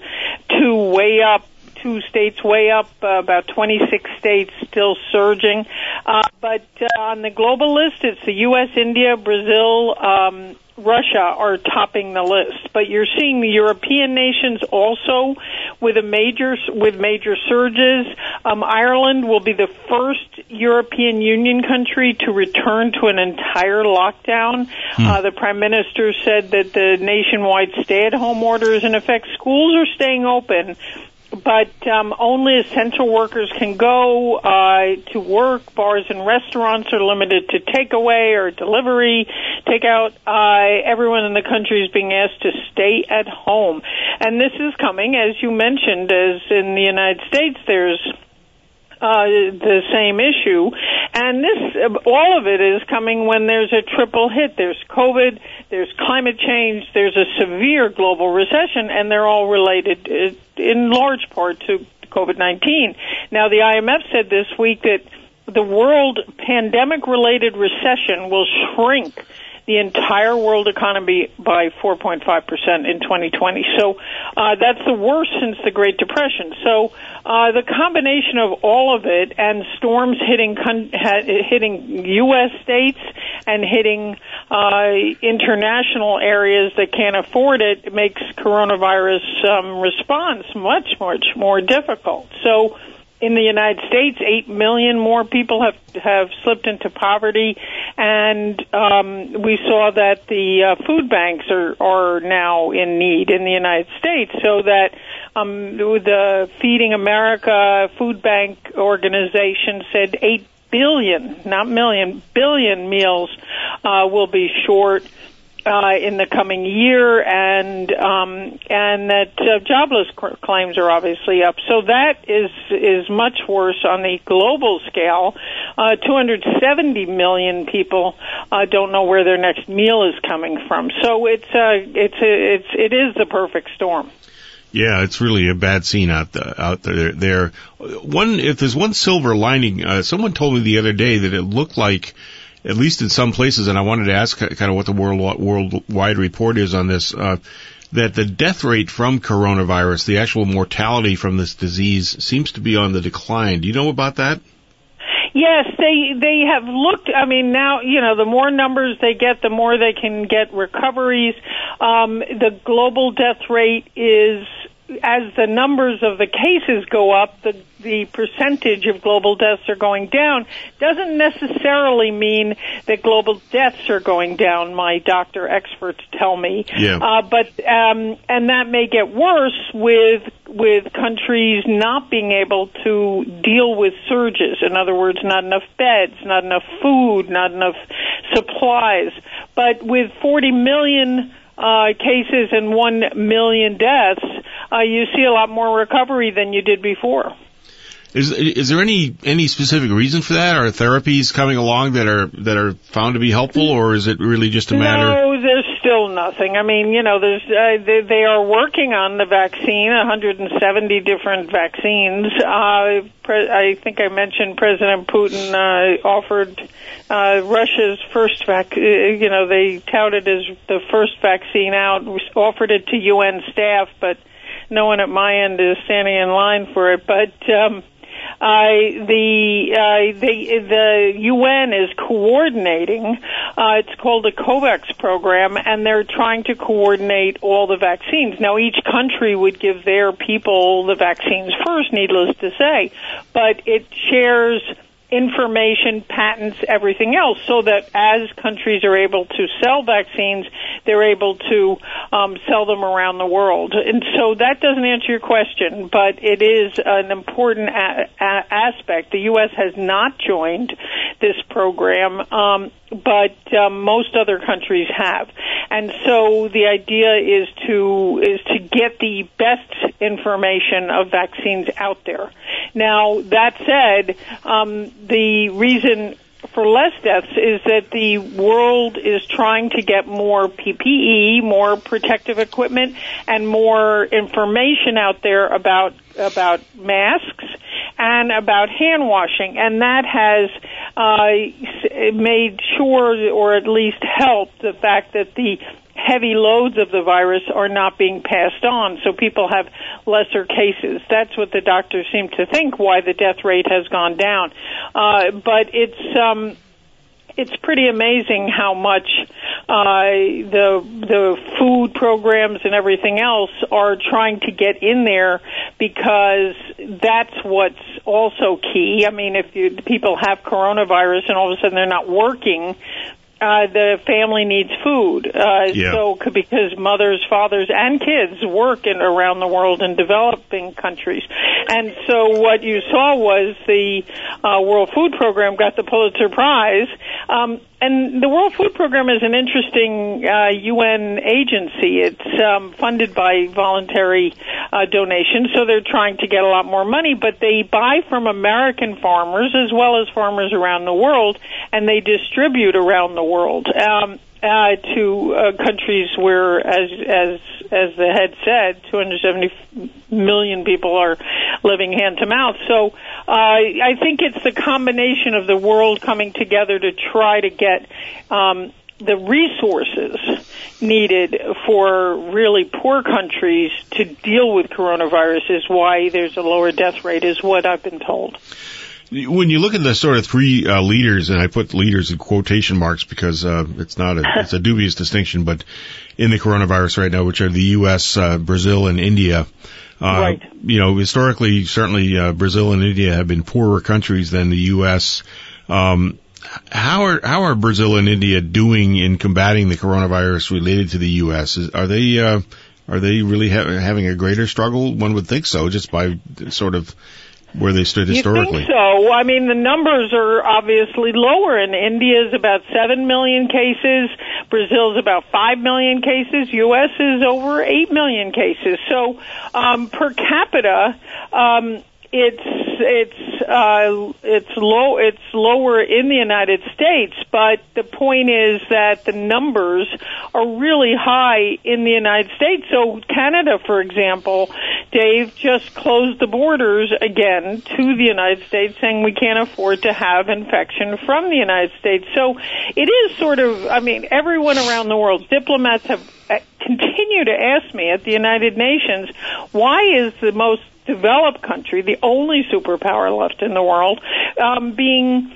[SPEAKER 6] two way up two states way up, uh, about 26 states still surging. Uh, but uh, on the global list, it's the U.S., India, Brazil, um, Russia are topping the list, but you're seeing the European nations also with a major with major surges. Um, Ireland will be the first European Union country to return to an entire lockdown. Hmm. Uh, the prime minister said that the nationwide stay-at-home order is in effect. Schools are staying open, but um, only essential workers can go uh, to work. Bars and restaurants are limited to takeaway or delivery, takeout. Uh, everyone in the country is being asked to stay at home, and this is coming, as you mentioned, as in the United States. There's uh, the same issue. And this, all of it is coming when there's a triple hit. There's COVID, there's climate change, there's a severe global recession, and they're all related uh, in large part to COVID-19. Now, the IMF said this week that the world pandemic related recession will shrink the entire world economy by 4.5% in 2020. So uh, that's the worst since the Great Depression. So uh, the combination of all of it and storms hitting con- hitting U.S. states and hitting uh, international areas that can't afford it makes coronavirus um, response much much more difficult. So in the United States, eight million more people have have slipped into poverty, and um, we saw that the uh, food banks are are now in need in the United States, so that um, the Feeding America Food Bank organization said eight billion, not million, billion meals uh, will be short uh, in the coming year, and um, and that uh, jobless claims are obviously up. So that is is much worse on the global scale. Uh, 270 million people uh, don't know where their next meal is coming from. So it's uh, it's it's it is the perfect storm.
[SPEAKER 2] Yeah, it's really a bad scene out the, out there. There, one if there's one silver lining, uh, someone told me the other day that it looked like at least in some places, and I wanted to ask kind of what the world worldwide report is on this. Uh, that the death rate from coronavirus, the actual mortality from this disease, seems to be on the decline. Do you know about that?
[SPEAKER 6] Yes, they they have looked. I mean, now you know the more numbers they get, the more they can get recoveries. Um, the global death rate is as the numbers of the cases go up, the the percentage of global deaths are going down doesn't necessarily mean that global deaths are going down. My doctor experts tell me,
[SPEAKER 2] yeah.
[SPEAKER 6] Uh, but um, and that may get worse with with countries not being able to deal with surges. In other words, not enough beds, not enough food, not enough supplies. But with 40 million uh, cases and 1 million deaths, uh, you see a lot more recovery than you did before.
[SPEAKER 2] Is is there any any specific reason for that? Are therapies coming along that are that are found to be helpful, or is it really just a matter?
[SPEAKER 6] No, there's still nothing. I mean, you know, there's uh, they, they are working on the vaccine, 170 different vaccines. Uh, pre- I think I mentioned President Putin uh, offered uh, Russia's first vac. uh, You know, they touted as the first vaccine out, offered it to UN staff, but no one at my end is standing in line for it. But um, uh, the uh, the the UN is coordinating. Uh, it's called the COVAX program, and they're trying to coordinate all the vaccines. Now, each country would give their people the vaccines first. Needless to say, but it shares information, patents, everything else, so that as countries are able to sell vaccines, they're able to um, sell them around the world. And so that doesn't answer your question, but it is an important a- a- aspect. The U.S. has not joined this program. Um, but um, most other countries have, and so the idea is to is to get the best information of vaccines out there. Now that said, um, the reason for less deaths is that the world is trying to get more PPE, more protective equipment, and more information out there about about masks and about hand washing, and that has uh, made sure, or at least helped, the fact that the heavy loads of the virus are not being passed on, so people have lesser cases. That's what the doctors seem to think why the death rate has gone down. Uh, but it's um, it's pretty amazing how much uh, the the food programs and everything else are trying to get in there because that's what's also key. I mean, if you, people have coronavirus and all of a sudden they're not working, uh, the family needs food. Uh,
[SPEAKER 2] Yeah.
[SPEAKER 6] So because mothers, fathers, and kids work in around the world in developing countries, and so what you saw was the uh, World Food Program got the Pulitzer Prize. Um, and the World Food Program is an interesting uh, UN agency. It's um, funded by voluntary uh, donations, so they're trying to get a lot more money. But they buy from American farmers as well as farmers around the world, and they distribute around the world. Um, uh, to uh, countries where, as as as the head said, 270 million people are living hand to mouth. So uh, I think it's the combination of the world coming together to try to get. Um, the resources needed for really poor countries to deal with coronavirus is why there's a lower death rate, is what I've been told.
[SPEAKER 2] When you look at the sort of three uh, leaders, and I put leaders in quotation marks because uh, it's not a it's a dubious distinction, but in the coronavirus right now, which are the U.S., uh, Brazil, and India. Uh,
[SPEAKER 6] Right.
[SPEAKER 2] You know, historically, certainly uh, Brazil and India have been poorer countries than the U.S. Um, how are how are Brazil and India doing in combating the coronavirus related to the U.S.? Is, are they uh, are they really ha- having a greater struggle? One would think so, just by sort of where they stood historically.
[SPEAKER 6] You think so? I mean, the numbers are obviously lower. In India is about seven million cases. Brazil is about five million cases. U.S. is over eight million cases. So um, per capita. Um, it's it's uh, it's low it's lower in the United States, but the point is that the numbers are really high in the United States. So Canada, for example, Dave just closed the borders again to the United States, saying we can't afford to have infection from the United States. So it is sort of I mean everyone around the world, diplomats have uh, continue to ask me at the United Nations, why is the most developed country, the only superpower left in the world, um, being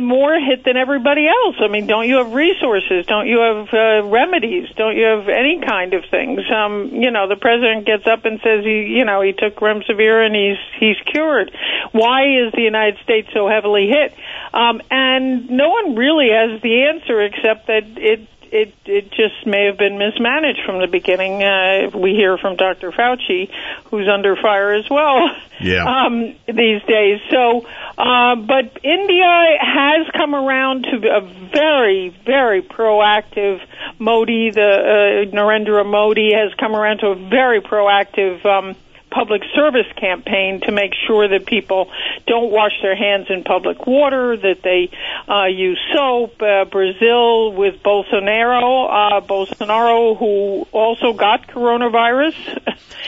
[SPEAKER 6] more hit than everybody else. I mean, don't you have resources? Don't you have uh, remedies? Don't you have any kind of things? Um, you know, the president gets up and says he, you know, he took remdesivir and he's he's cured. Why is the United States so heavily hit? Um, and no one really has the answer except that it it it just may have been mismanaged from the beginning. Uh, we hear from Dr. Fauci, who's under fire as well.
[SPEAKER 2] Yeah.
[SPEAKER 6] Um, these days. So, uh, but India has come around to a very, very proactive Modi. The uh, Narendra Modi has come around to a very proactive. Um, public service campaign to make sure that people don't wash their hands in public water, that they uh, use soap. Uh, Brazil with Bolsonaro, uh, Bolsonaro who also got coronavirus.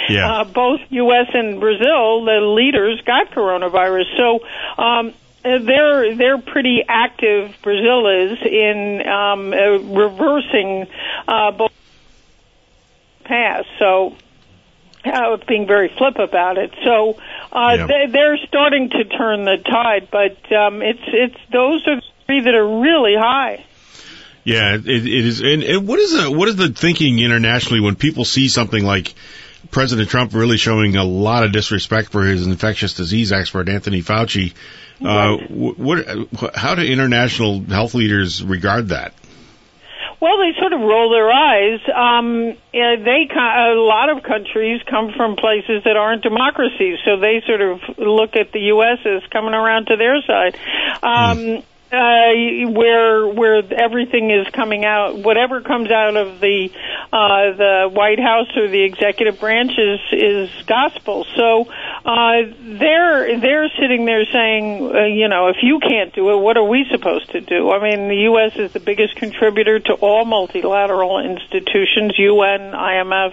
[SPEAKER 2] Yeah.
[SPEAKER 6] Uh, both U.S. and Brazil, the leaders got coronavirus. So. Um, they're they're pretty active. Brazil is in um, uh, reversing uh, both pass. So uh, being very flip about it. So uh,
[SPEAKER 2] Yeah.
[SPEAKER 6] they, they're starting to turn the tide, but um, it's it's those are three that are really high.
[SPEAKER 2] Yeah, it, it is. And, and what is the what is the thinking internationally when people see something like President Trump really showing a lot of disrespect for his infectious disease expert Anthony Fauci? Uh, wh- what, how do international health leaders regard that?
[SPEAKER 6] Well, they sort of roll their eyes. Um, eh, they a lot of countries come from places that aren't democracies, so they sort of look at the U.S. as coming around to their side. Um, uh, where where everything is coming out, whatever comes out of the uh, the White House or the executive branch is is gospel. So uh, they're they're sitting there saying, uh, you know, if you can't do it, what are we supposed to do? I mean, the U.S. is the biggest contributor to all multilateral institutions, UN, IMF,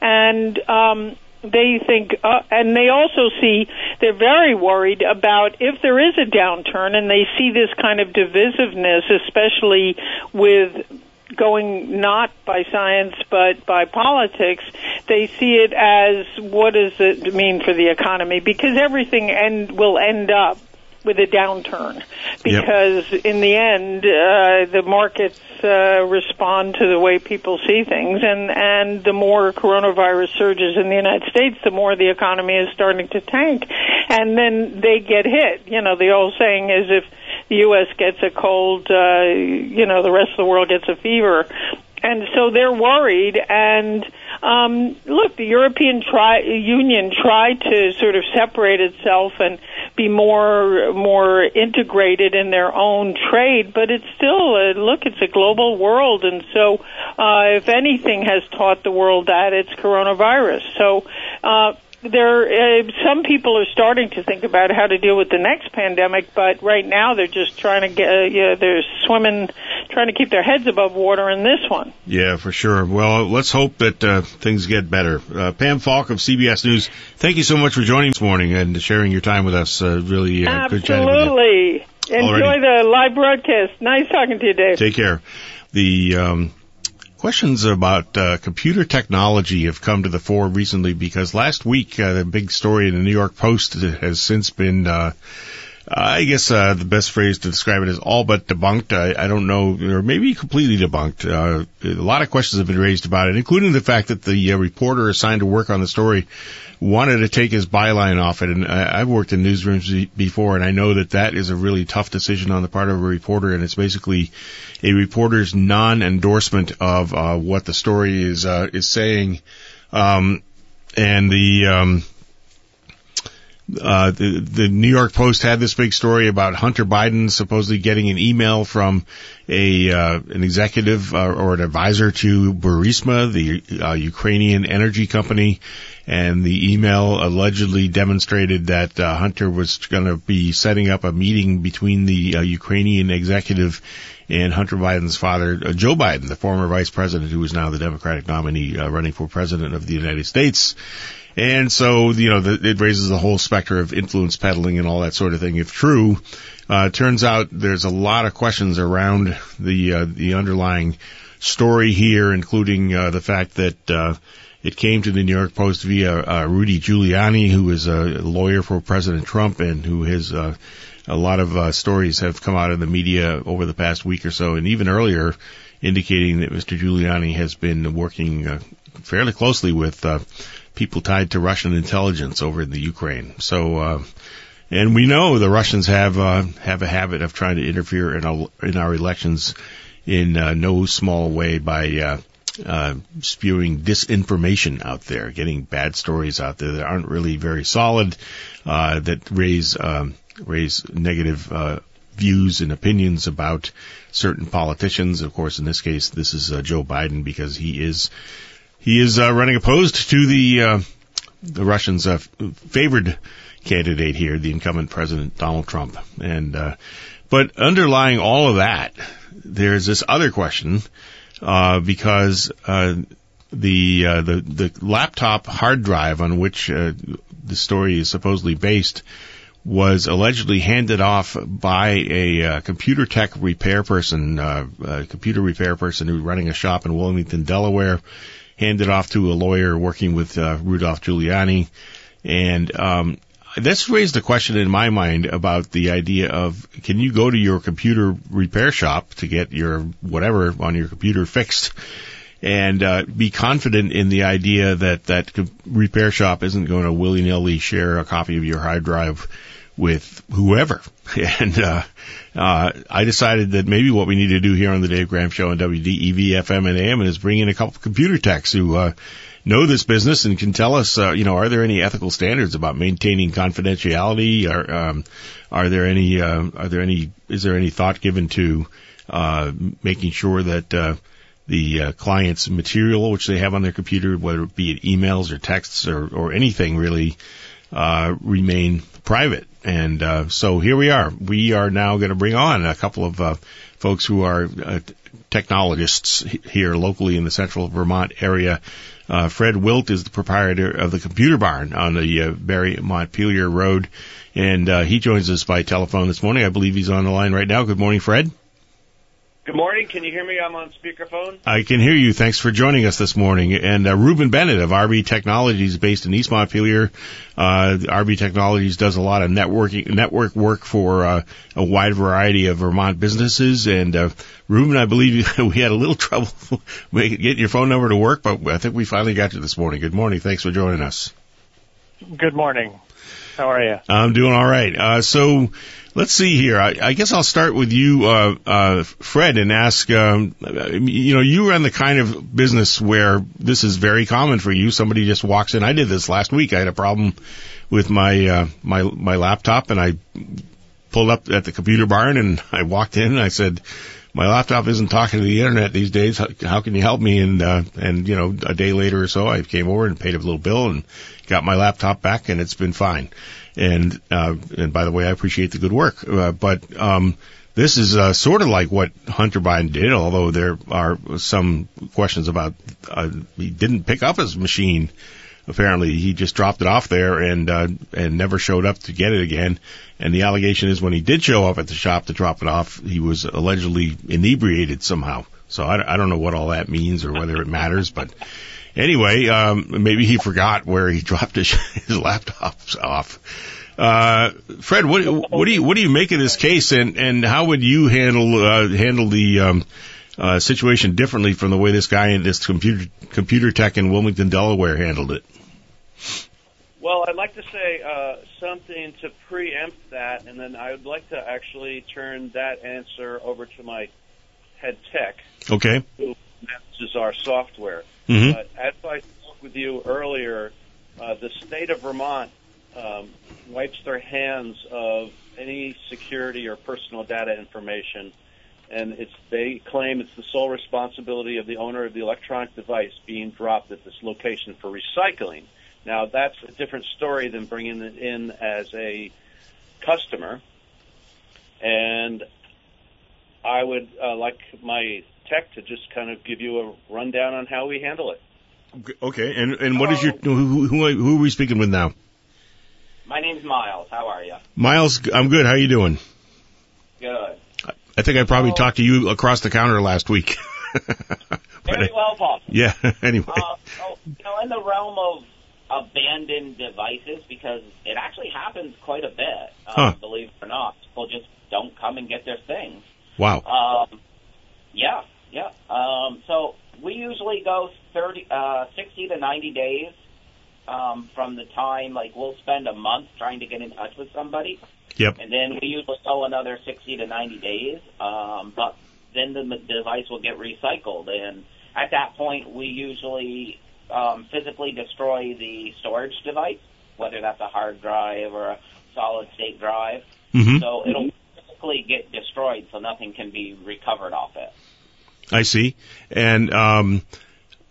[SPEAKER 6] and um, they think, uh, and they also see, they're very worried about if there is a downturn and they see this kind of divisiveness, especially with going not by science but by politics, they see it as what does it mean for the economy? Because everything end, will end up with a downturn. Because in the end uh, the markets uh, respond to the way people see things. And and the more coronavirus surges in the United States the more the economy is starting to tank. And then they get hit. You know the old saying is if the US gets a cold uh, you know the rest of the world gets a fever and so they're worried and um, look, the European tri- Union tried to sort of separate itself and be more more integrated in their own trade, but it's still a, look, it's a global world, and so uh, if anything has taught the world that, it's coronavirus. So. Uh, there, uh, some people are starting to think about how to deal with the next pandemic, but right now they're just trying to get, uh, you know, they're swimming, trying to keep their heads above water in this one.
[SPEAKER 2] Yeah, for sure. Well, let's hope that uh, things get better. Uh, Pam Falk of CBS News, thank you so much for joining this morning and sharing your time with us. Uh, really uh.
[SPEAKER 6] Absolutely. Enjoy
[SPEAKER 2] Alrighty.
[SPEAKER 6] the live broadcast. Nice talking to you, Dave.
[SPEAKER 2] Take care. The um, questions about uh, computer technology have come to the fore recently because last week uh, the big story in the New York Post has since been. Uh, I guess uh, the best phrase to describe it is all but debunked. I, I don't know, or maybe completely debunked. Uh, a lot of questions have been raised about it, including the fact that the uh, reporter assigned to work on the story wanted to take his byline off it. And I, I've worked in newsrooms before, and I know that that is a really tough decision on the part of a reporter, and it's basically a reporter's non-endorsement of uh, what the story is uh, is saying. Um, and the um, uh, the, New York Post had this big story about Hunter Biden supposedly getting an email from a uh, an executive uh, or an advisor to Burisma, the uh, Ukrainian energy company, and the email allegedly demonstrated that uh, Hunter was going to be setting up a meeting between the Ukrainian executive and Hunter Biden's father, Joe Biden, the former vice president who is now the Democratic nominee running for president of the United States. And so, you know, the, it raises the whole specter of influence peddling and all that sort of thing. If true, uh, turns out there's a lot of questions around the uh, the underlying story here, including uh, the fact that uh, it came to the New York Post via uh, Rudy Giuliani, who is a lawyer for President Trump and who has uh, a lot of stories have come out in the media over the past week or so, and even earlier, indicating that Mr. Giuliani has been working fairly closely with uh, people tied to Russian intelligence over in the Ukraine. So, uh, and we know the Russians have uh, have a habit of trying to interfere in our, in our elections in uh, no small way by uh, uh, spewing disinformation out there, getting bad stories out there that aren't really very solid, uh, that raise um, raise negative uh, views and opinions about certain politicians. Of course, in this case, this is uh, Joe Biden because he is he is uh, running opposed to the uh, the Russians' uh, favored candidate here, the incumbent president Donald Trump. And uh, but underlying all of that, there's this other question uh, because uh, the the the laptop hard drive on which the story is supposedly based was allegedly handed off by a uh, computer tech repair person, uh, computer repair person who was running a shop in Wilmington, Delaware, handed off to a lawyer working with uh, Rudolph Giuliani, and um, this raised a question in my mind about the idea of can you go to your computer repair shop to get your whatever on your computer fixed and uh, be confident in the idea that that repair shop isn't going to willy nilly share a copy of your hard drive with whoever. And uh, uh, I decided that maybe what we need to do here on the Dave Graham Show on WDEV FM and AM is bring in a couple of computer techs who uh, know this business and can tell us, uh, you know, are there any ethical standards about maintaining confidentiality? Are um, are there any uh, are there any is there any thought given to uh, making sure that the uh, client's material, which they have on their computer, whether it be emails or texts or, or anything really, uh, remain private. And uh, so here we are. We are now going to bring on a couple of uh, folks who are uh, technologists here locally in the central Vermont area. Uh, Fred Wildt is the proprietor of the Computer Barn on the uh, Barre Montpelier Road, and uh, he joins us by telephone this morning. I believe he's on the line right now. Good morning, Fred.
[SPEAKER 7] Good morning. Can you hear me? I'm on speakerphone.
[SPEAKER 2] I can hear you. Thanks for joining us this morning. And uh, Rubin Bennett of RB Technologies, based in East Montpelier. Uh, RB Technologies does a lot of networking, network work for uh, a wide variety of Vermont businesses. And uh, Rubin, I believe we had a little trouble getting your phone number to work, but I think we finally got you this morning. Good morning. Thanks for joining us.
[SPEAKER 7] Good morning. How are you?
[SPEAKER 2] I'm doing all right. Uh, so let's see here. I, I guess I'll start with you, uh, uh, Fred, and ask. Um, you know, you run the kind of business where this is very common for you. Somebody just walks in. I did this last week. I had a problem with my uh, my my laptop, and I pulled up at the computer barn, and I walked in, and I said. My laptop isn't talking to the internet these days. How, how can you help me? And uh, and you know, a day later or so, I came over and paid a little bill and got my laptop back, and it's been fine. And uh, and by the way, I appreciate the good work. Uh, but um, this is uh, sort of like what Hunter Biden did, although there are some questions about uh, he didn't pick up his machine. Apparently, he just dropped it off there and uh, and never showed up to get it again. And the allegation is when he did show up at the shop to drop it off, he was allegedly inebriated somehow. So I, I don't know what all that means or whether it matters, but Anyway, um, maybe he forgot where he dropped his, his laptop off. Uh, Fred, what, what do you what do you make of this case, and and how would you handle uh, handle the um, uh, situation differently from the way this guy in this computer computer tech in Wilmington, Delaware, handled it?
[SPEAKER 7] Well, I'd like to say uh, something to preempt that, and then I would like to actually turn that answer over to my head tech.
[SPEAKER 2] Okay.
[SPEAKER 7] Who manages our software.
[SPEAKER 2] Mm-hmm.
[SPEAKER 7] But as I spoke with you earlier, uh, the state of Vermont um, wipes their hands of any security or personal data information, and it's they claim it's the sole responsibility of the owner of the electronic device being dropped at this location for recycling. Now that's a different story than bringing it in as a customer, and I would uh, like my tech to just kind of give you a rundown on how we handle it.
[SPEAKER 2] Okay, and and what is your who, who who are we speaking with now?
[SPEAKER 8] My name's Miles. How are you?
[SPEAKER 2] Miles, I'm good. How are you doing?
[SPEAKER 8] Good.
[SPEAKER 2] I think I probably talked to you across the counter last week.
[SPEAKER 8] Very well possible.
[SPEAKER 2] Yeah. Anyway.
[SPEAKER 8] Uh, so, you know, in the realm of abandoned devices, because it actually happens quite a bit. Um,
[SPEAKER 2] Huh.
[SPEAKER 8] Believe it or not, people just don't come and get their things.
[SPEAKER 2] Wow.
[SPEAKER 8] Um, yeah, yeah. Um, so we usually go 30, uh, 60 to 90 days um, from the time, like we'll spend a month trying to get in touch with somebody.
[SPEAKER 2] Yep.
[SPEAKER 8] And then we usually go another 60 to 90 days. Um, but then the device will get recycled. And at that point, we usually um, physically destroy the storage device, whether that's a hard drive or a solid state drive.
[SPEAKER 2] hmm
[SPEAKER 8] So it'll physically get destroyed so nothing can be recovered off it.
[SPEAKER 2] I see. And um,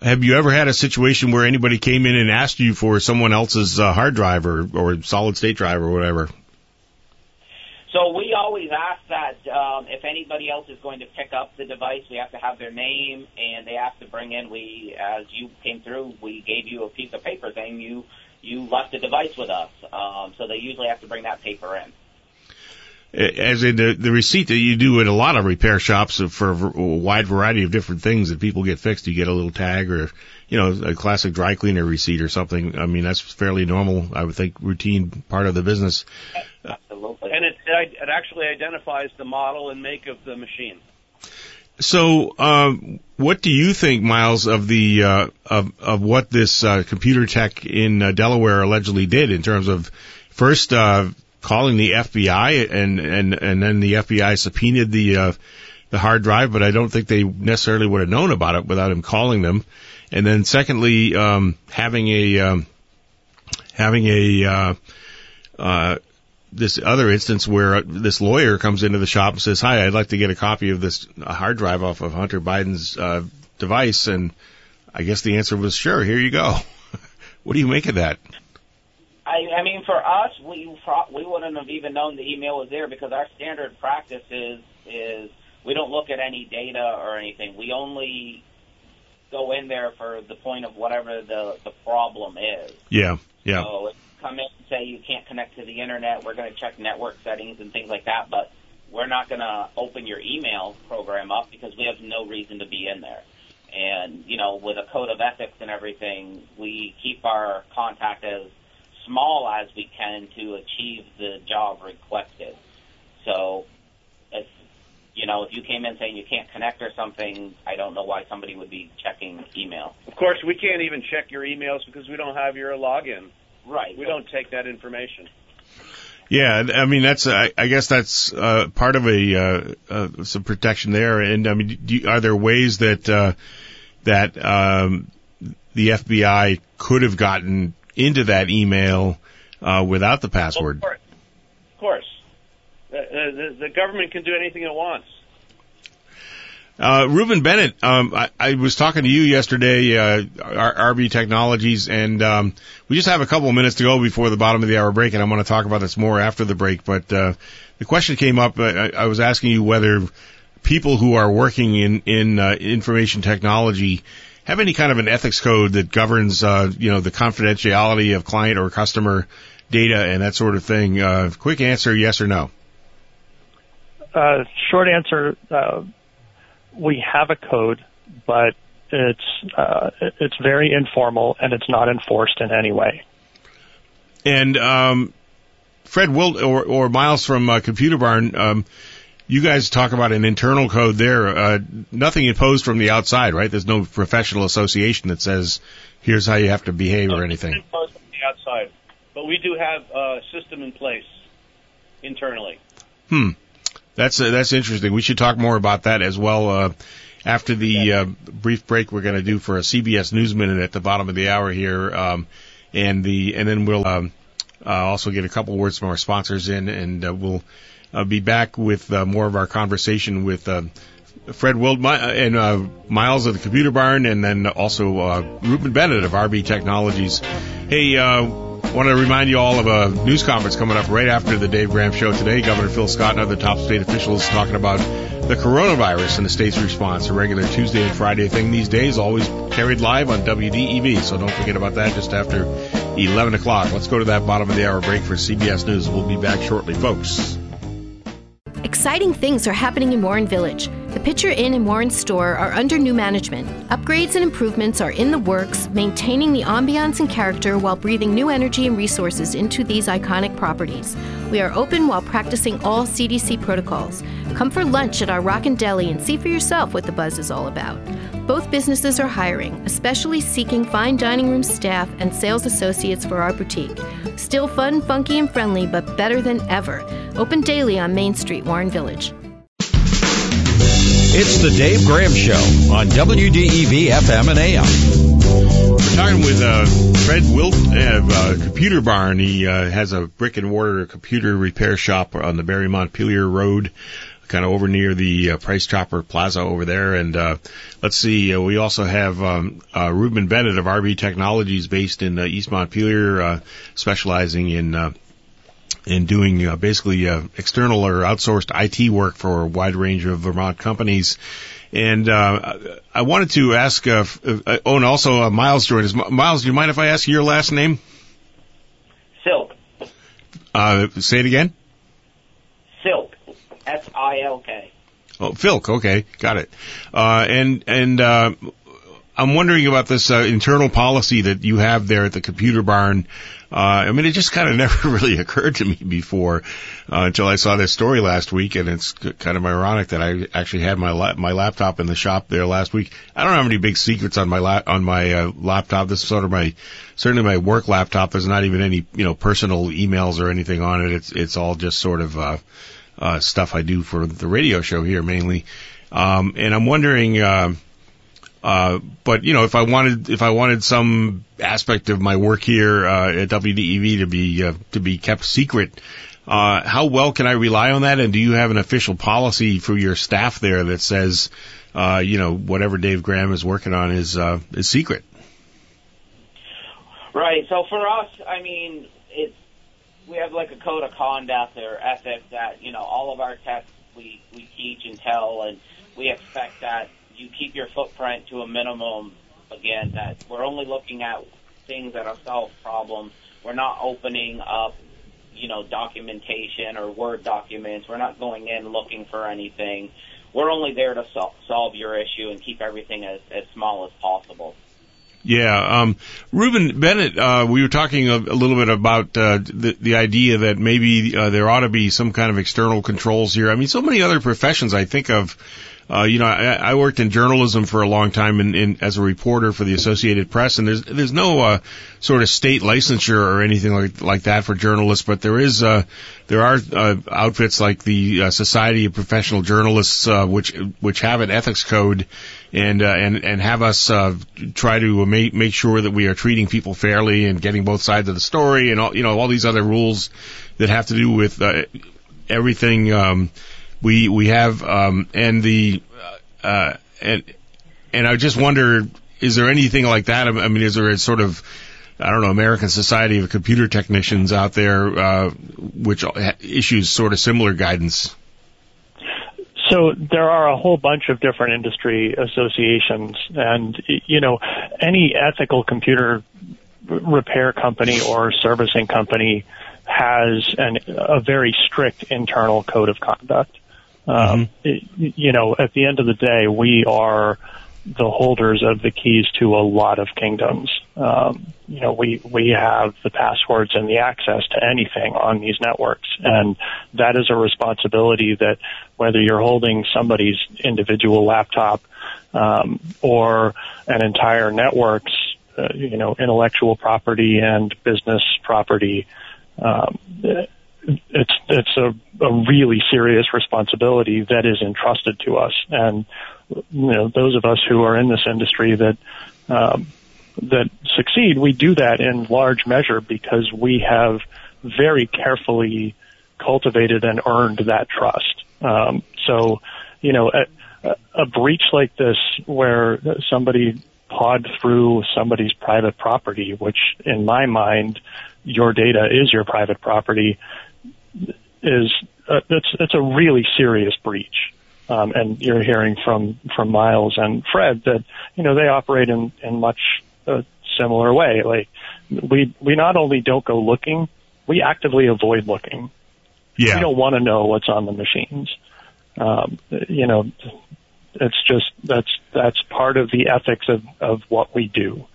[SPEAKER 2] have you ever had a situation where anybody came in and asked you for someone else's uh, hard drive or, or solid state drive or whatever?
[SPEAKER 8] So we always ask that um, if anybody else is going to pick up the device, we have to have their name and they have to bring in. We, as you came through, we gave you a piece of paper saying you you left the device with us. Um, so they usually have to bring that paper in
[SPEAKER 2] as in the, the receipt that you do at a lot of repair shops for a wide variety of different things that people get fixed. You get a little tag or, you know, a classic dry cleaner receipt or something. I mean, that's fairly normal. I would think routine part of the business.
[SPEAKER 8] Absolutely.
[SPEAKER 7] And it, it actually identifies the model and make of the machine.
[SPEAKER 2] So, um, what do you think, Miles, of the uh, of of what this uh, computer tech in uh, Delaware allegedly did in terms of first uh, calling the FBI and and and then the FBI subpoenaed the uh, the hard drive, but I don't think they necessarily would have known about it without him calling them. And then secondly, um, having a um, having a uh, uh, this other instance where this lawyer comes into the shop and says, "Hi, I'd like to get a copy of this hard drive off of Hunter Biden's uh, device," and I guess the answer was, "Sure, here you go." what do you make of that?
[SPEAKER 8] I, I mean, for us, we we wouldn't have even known the email was there because our standard practice is is we don't look at any data or anything. We only go in there for the point of whatever the the problem is.
[SPEAKER 2] Yeah, yeah.
[SPEAKER 8] So if you come in and say you can't connect to the internet, we're going to check network settings and things like that, but we're not going to open your email program up because we have no reason to be in there. And you know, with a code of ethics and everything, we keep our contact as small as we can to achieve the job requested. So, if you know, if you came in saying you can't connect or something, I don't know why somebody would be checking email.
[SPEAKER 7] Of course, we can't even check your emails because we don't have your login.
[SPEAKER 8] Right.
[SPEAKER 7] We don't take that information.
[SPEAKER 2] Yeah, I mean that's I, I guess that's uh, part of a uh, uh, some protection there. And I mean, do you, are there ways that uh, that um, the FBI could have gotten into that email uh, without the password.
[SPEAKER 7] Of course. Of course. The, the, the government can do anything it wants.
[SPEAKER 2] Uh, Rubin Bennett, um, I, I, was talking to you yesterday, uh, RB Technologies, and um, we just have a couple of minutes to go before the bottom of the hour break, and I want to talk about this more after the break. But uh, the question came up. Uh, I, I was asking you whether people who are working in in uh, information technology have any kind of an ethics code that governs, uh, you know, the confidentiality of client or customer data and that sort of thing? Uh, quick answer, yes or no?
[SPEAKER 9] Uh, short answer, uh, we have a code, but it's uh, it's very informal and it's not enforced in any way.
[SPEAKER 2] And um, Fred Wildt or, or Miles from uh, Computer Barn, um, you guys talk about an internal code there. Uh, nothing imposed from the outside, right? There's no professional association that says here's how you have to behave no, or anything.
[SPEAKER 7] Imposed from the outside, but we do have a system in place internally.
[SPEAKER 2] Hmm, that's uh, that's interesting. We should talk more about that as well. Uh, after the uh, brief break we're going to do for a CBS News Minute at the bottom of the hour here, um, and the and then we'll um, uh, also get a couple words from our sponsors in, and uh, we'll uh, be back with uh, more of our conversation with uh, Fred Wildt and uh, Miles of the Computer Barn, and then also uh, Rubin Bennett of RB Technologies. Hey, uh, want to remind you all of a news conference coming up right after the Dave Graham show today. Governor Phil Scott and other top state officials talking about the coronavirus and the state's response. A regular Tuesday and Friday thing these days, always carried live on WDEV. So don't forget about that just after 11 o'clock. Let's go to that bottom of the hour break for CBS News. We'll be back shortly, folks.
[SPEAKER 4] Exciting things are happening in Warren Village. The Pitcher Inn and Warren store are under new management. Upgrades and improvements are in the works, maintaining the ambiance and character while breathing new energy and resources into these iconic properties. We are open while practicing all CDC protocols. Come for lunch at our Rockin' Deli and see for yourself what the buzz is all about. Both businesses are hiring, especially seeking fine dining room staff and sales associates for our boutique. Still fun, funky, and friendly, but better than ever. Open daily on Main Street, Warren Village.
[SPEAKER 1] It's the Dave Graham Show on WDEV FM and AM.
[SPEAKER 2] We're talking with uh, Fred Wildt of uh, Computer Barn. He uh, has a brick and mortar computer repair shop on the Barre Montpelier Road kind of over near the uh, Price Chopper Plaza over there. And uh, let's see, uh, we also have um, uh, Rubin Bennett of RB Technologies, based in uh, East Montpelier, uh, specializing in. Uh, in doing uh, basically uh, external or outsourced IT work for a wide range of Vermont companies. And uh, I wanted to ask, uh, uh, oh, and also uh, Miles joined us. Miles, do you mind if I ask your last name?
[SPEAKER 8] Silk.
[SPEAKER 2] Uh, say it again.
[SPEAKER 8] Silk. S I L K.
[SPEAKER 2] Oh, Silk. Okay, got it. Uh, and and uh, I'm wondering about this uh, internal policy that you have there at the computer barn. Uh, I mean, it just kind of never really occurred to me before uh, until I saw this story last week, and it's kind of ironic that I actually had my la- my laptop in the shop there last week. I don't have any big secrets on my la- on my uh, laptop. This is sort of my certainly my work laptop. There's not even any you know personal emails or anything on it. It's it's all just sort of uh, uh, stuff I do for the radio show here mainly. Um, and I'm wondering. Uh, uh, but you know, if I wanted, if I wanted some aspect of my work here uh, at WDEV to be uh, to be kept secret, uh, how well can I rely on that? And do you have an official policy for your staff there that says, uh, you know, whatever Dave Graham is working on is uh, is secret?
[SPEAKER 8] Right. So for us, I mean, it's we have like a code of conduct or ethics that you know all of our tests we we teach and tell, and we expect that you keep your footprint to a minimum. Again, that we're only looking at things that are solve problems. We're not opening up, you know, documentation or Word documents. We're not going in looking for anything. We're only there to sol- solve your issue and keep everything as, as small as possible.
[SPEAKER 2] Yeah, um, Rubin Bennett, uh, we were talking a, a little bit about uh, the, the idea that maybe uh, there ought to be some kind of external controls here. I mean, so many other professions I think of uh, you know, I, I worked in journalism for a long time in, in, as a reporter for the Associated Press, and there's there's no uh, sort of state licensure or anything like like that for journalists, but there is uh, there are uh, outfits like the uh, Society of Professional Journalists, uh, which which have an ethics code, and uh, and and have us uh, try to make make sure that we are treating people fairly and getting both sides of the story, and all you know all these other rules that have to do with uh, everything. Um, we we have um, and the uh, and and I just wonder, is there anything like that? I mean, is there a sort of I don't know, American Society of Computer Technicians out there, uh, which issues sort of similar guidance.
[SPEAKER 9] So there are a whole bunch of different industry associations, and you know, any ethical computer repair company or servicing company has an, a very strict internal code of conduct. Um, mm-hmm. you know, at the end of the day, we are the holders of the keys to a lot of kingdoms. Um, you know, we we have the passwords and the access to anything on these networks, and that is a responsibility that whether you're holding somebody's individual laptop um, or an entire network's, uh, you know, intellectual property and business property. Um, it's it's a, a really serious responsibility that is entrusted to us, and you know those of us who are in this industry that um, that succeed, we do that in large measure because we have very carefully cultivated and earned that trust. Um, so, you know, a, a breach like this where somebody pawed through somebody's private property, which in my mind, your data is your private property, is uh, it's it's a really serious breach. Um, and you're hearing from from Miles and Fred that you know they operate in in much a similar way. Like we we not only don't go looking, we actively avoid looking.
[SPEAKER 2] Yeah.
[SPEAKER 9] We don't want to know what's on the machines. Um, you know, it's just that's that's part of the ethics of of what we do.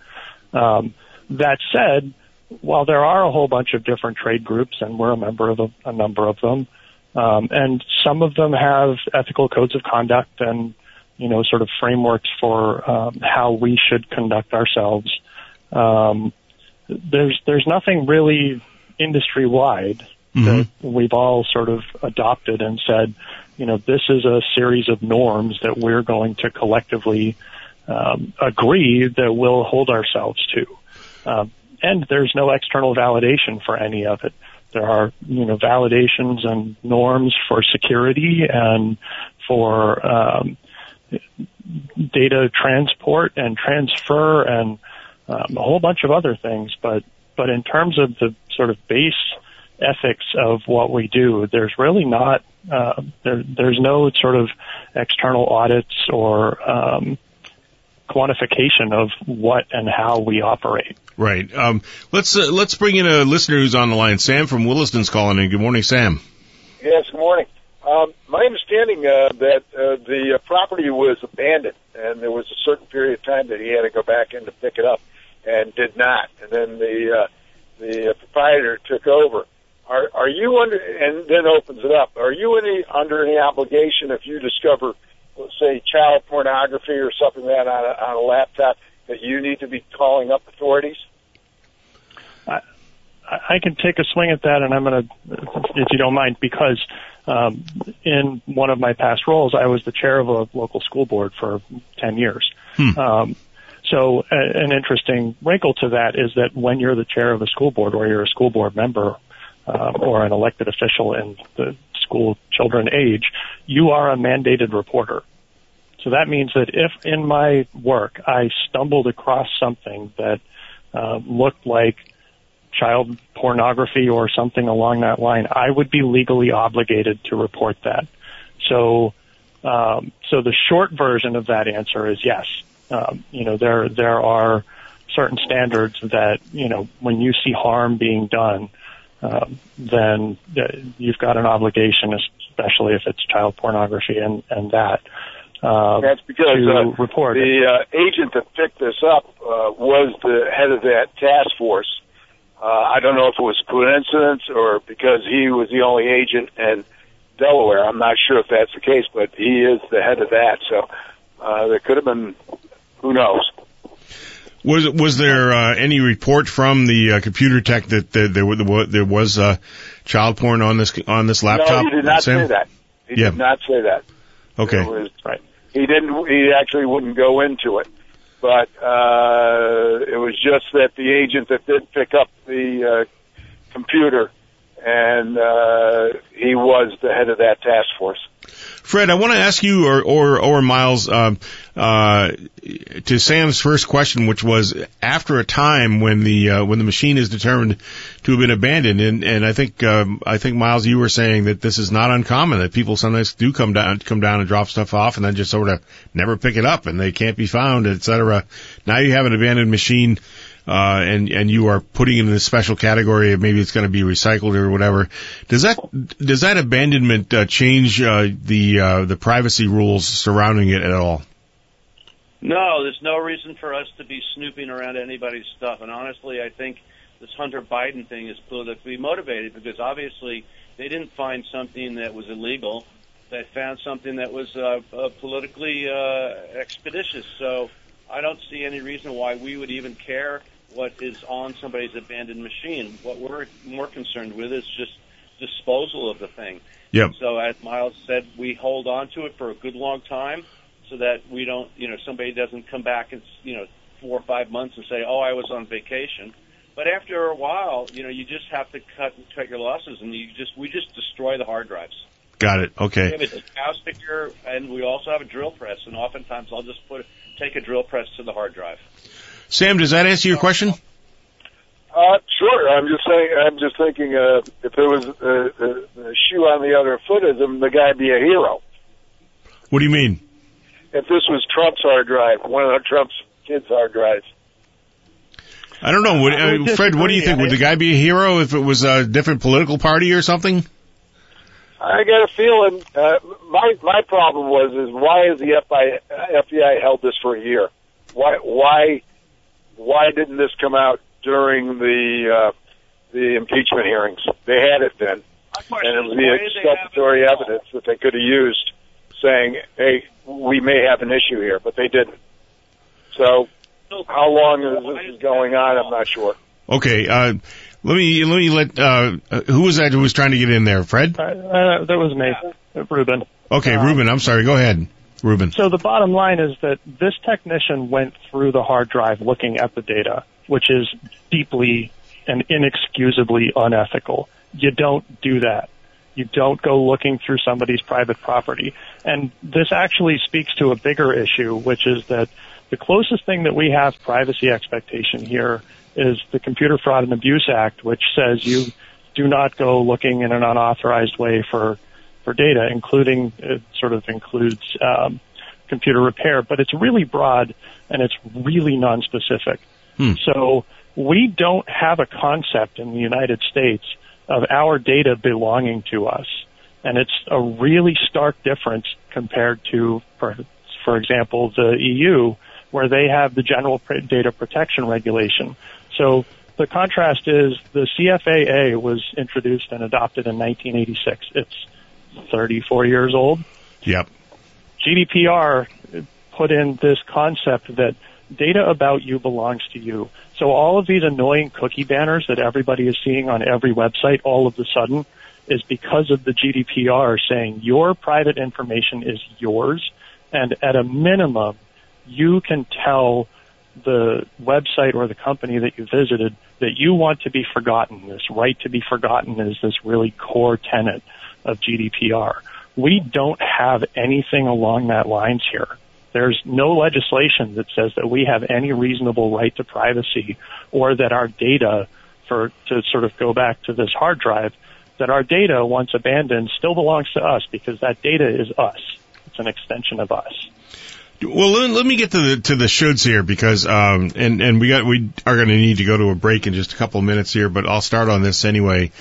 [SPEAKER 9] Um, that said, while there are a whole bunch of different trade groups, and we're a member of a, a number of them, um, and some of them have ethical codes of conduct and you know sort of frameworks for um, how we should conduct ourselves. Um, there's there's nothing really industry wide mm-hmm. that we've all sort of adopted and said, you know, this is a series of norms that we're going to collectively um, agree that we'll hold ourselves to. Um, and there's no external validation for any of it. there are you know validations and norms for security and for um, data transport and transfer and um, a whole bunch of other things. But but in terms of the sort of base ethics of what we do, there's really not uh, there, there's no sort of external audits or um, quantification of what and how we operate.
[SPEAKER 2] Right. Um, let's uh, let's bring in a listener who's on the line. Sam from Williston's calling in. Good morning, Sam.
[SPEAKER 10] Yes. Good morning. Um, my understanding uh, that uh, the uh, property was abandoned, and there was a certain period of time that he had to go back in to pick it up, and did not. And then the uh, the uh, proprietor took over. Are are you under and then opens it up? Are you any under any obligation if you discover, let's say, child pornography or something like that on a, on a laptop that you need to be calling up authorities?
[SPEAKER 9] I, I can take a swing at that, and I'm going to, if you don't mind, because um, in one of my past roles, I was the chair of a local school board for 10 years.
[SPEAKER 2] Hmm.
[SPEAKER 9] Um, so a, an interesting wrinkle to that is that when you're the chair of a school board or you're a school board member um, or an elected official in the school children age, you are a mandated reporter. So that means that if in my work I stumbled across something that uh, looked like child pornography or something along that line, I would be legally obligated to report that. So, um, so the short version of that answer is yes. Um, you know, there there are certain standards that you know when you see harm being done, um, then uh, you've got an obligation, especially if it's child pornography and and that. Uh,
[SPEAKER 10] That's because
[SPEAKER 9] to
[SPEAKER 10] uh,
[SPEAKER 9] report
[SPEAKER 10] the uh, agent that picked this up uh, was the head of that task force. Uh, I don't know if it was coincidence or because he was the only agent in Delaware. I'm not sure if that's the case, but he is the head of that. So uh, there could have been, who knows?
[SPEAKER 2] Was was there uh, any report from the uh, computer tech that there there, were- there was uh, child porn on this on this laptop?
[SPEAKER 10] no, he did not
[SPEAKER 2] Sam?
[SPEAKER 10] say that. He
[SPEAKER 2] Yeah.
[SPEAKER 10] did not say that.
[SPEAKER 2] Okay.
[SPEAKER 10] Was, right. He didn't. He actually wouldn't go into it, but uh, it was just that the agent that did pick up the uh, computer, and uh, he was the head of that task force.
[SPEAKER 2] Fred, I want to ask you, or or, or Miles, um, uh, to Sam's first question, which was after a time when the uh, when the machine is determined to have been abandoned, and and I think um, I think Miles, you were saying that this is not uncommon that people sometimes do come down come down and drop stuff off, and then just sort of never pick it up, and they can't be found, et cetera. Now you have an abandoned machine. Uh, and and you are putting it in a special category of maybe it's going to be recycled or whatever. Does that does that abandonment uh, change uh, the uh, the privacy rules surrounding it at all?
[SPEAKER 7] No, there's no reason for us to be snooping around anybody's stuff. And honestly, I think this Hunter Biden thing is politically motivated because obviously they didn't find something that was illegal. They found something that was uh, uh, politically expeditious. So I don't see any reason why we would even care what is on somebody's abandoned machine. What we're more concerned with is just disposal of the thing.
[SPEAKER 2] Yep.
[SPEAKER 7] So as Miles said, we hold on to it for a good long time so that we don't, you know, somebody doesn't come back and, you know, four or five months and say, "Oh, I was on vacation." But after a while, you know, you just have to cut cut your losses, and you just we just destroy the hard drives.
[SPEAKER 2] Got it.
[SPEAKER 7] We
[SPEAKER 2] Okay.
[SPEAKER 7] have a sticker, and we also have a drill press, and oftentimes I'll just put take a drill press to the hard drive.
[SPEAKER 2] Sam, does that answer your question?
[SPEAKER 10] Uh, sure. I'm just saying. I'm just thinking. Uh, if there was a, the, the shoe on the other foot of him, the guy'd be a hero.
[SPEAKER 2] What do you mean?
[SPEAKER 10] If this was Trump's hard drive, one of Trump's kids' hard drives.
[SPEAKER 2] I don't know. Would,
[SPEAKER 9] I would
[SPEAKER 2] uh, Fred, what do you think? Would the guy be a hero if it was a different political party or something?
[SPEAKER 10] I got a feeling. Uh, my my problem was is why is the FBI, FBI held this for a year? Why why why didn't this come out during the uh, the impeachment hearings? They had it then, and it was
[SPEAKER 7] Why
[SPEAKER 10] the
[SPEAKER 7] did they have it
[SPEAKER 10] exculpatory evidence that they could have used, saying, "Hey, we may have an issue here," but they didn't. So, how long is this is going on? I'm not sure.
[SPEAKER 2] Okay. Uh, let me let me let uh, uh, who was that who was trying to get in there? Fred.
[SPEAKER 9] Uh, uh, that was me, Rubin.
[SPEAKER 2] Okay,
[SPEAKER 9] Uh,
[SPEAKER 2] Rubin. I'm sorry. Go ahead, Rubin.
[SPEAKER 9] So the bottom line is that this technician went through the hard drive looking at the data, which is deeply and inexcusably unethical. you don't do that. You don't go looking through somebody's private property. And this actually speaks to a bigger issue, which is that the closest thing that we have privacy expectation here is the Computer Fraud and Abuse Act, which says you do not go looking in an unauthorized way for for data, including it sort of includes um, computer repair, but it's really broad and it's really non-specific.
[SPEAKER 2] Hmm.
[SPEAKER 9] So we don't have a concept in the United States of our data belonging to us. And it's a really stark difference compared to, for, for example, the EU, where they have the general data protection regulation. So the contrast is the CFAA was introduced and adopted in 1986. It's 34 years old.
[SPEAKER 2] Yep.
[SPEAKER 9] GDPR put in this concept that data about you belongs to you. So all of these annoying cookie banners that everybody is seeing on every website all of a sudden is because of the GDPR saying your private information is yours and at a minimum you can tell the website or the company that you visited that you want to be forgotten. This right to be forgotten is this really core tenet of GDPR. We don't have anything along that lines here. There's no legislation that says that we have any reasonable right to privacy or that our data for to sort of go back to this hard drive that our data once abandoned still belongs to us because that data is us. It's an extension of us.
[SPEAKER 2] Well, let, let me get to the to the shoulds here because um and and we got we are going to need to go to a break in just a couple of minutes here, but I'll start on this anyway.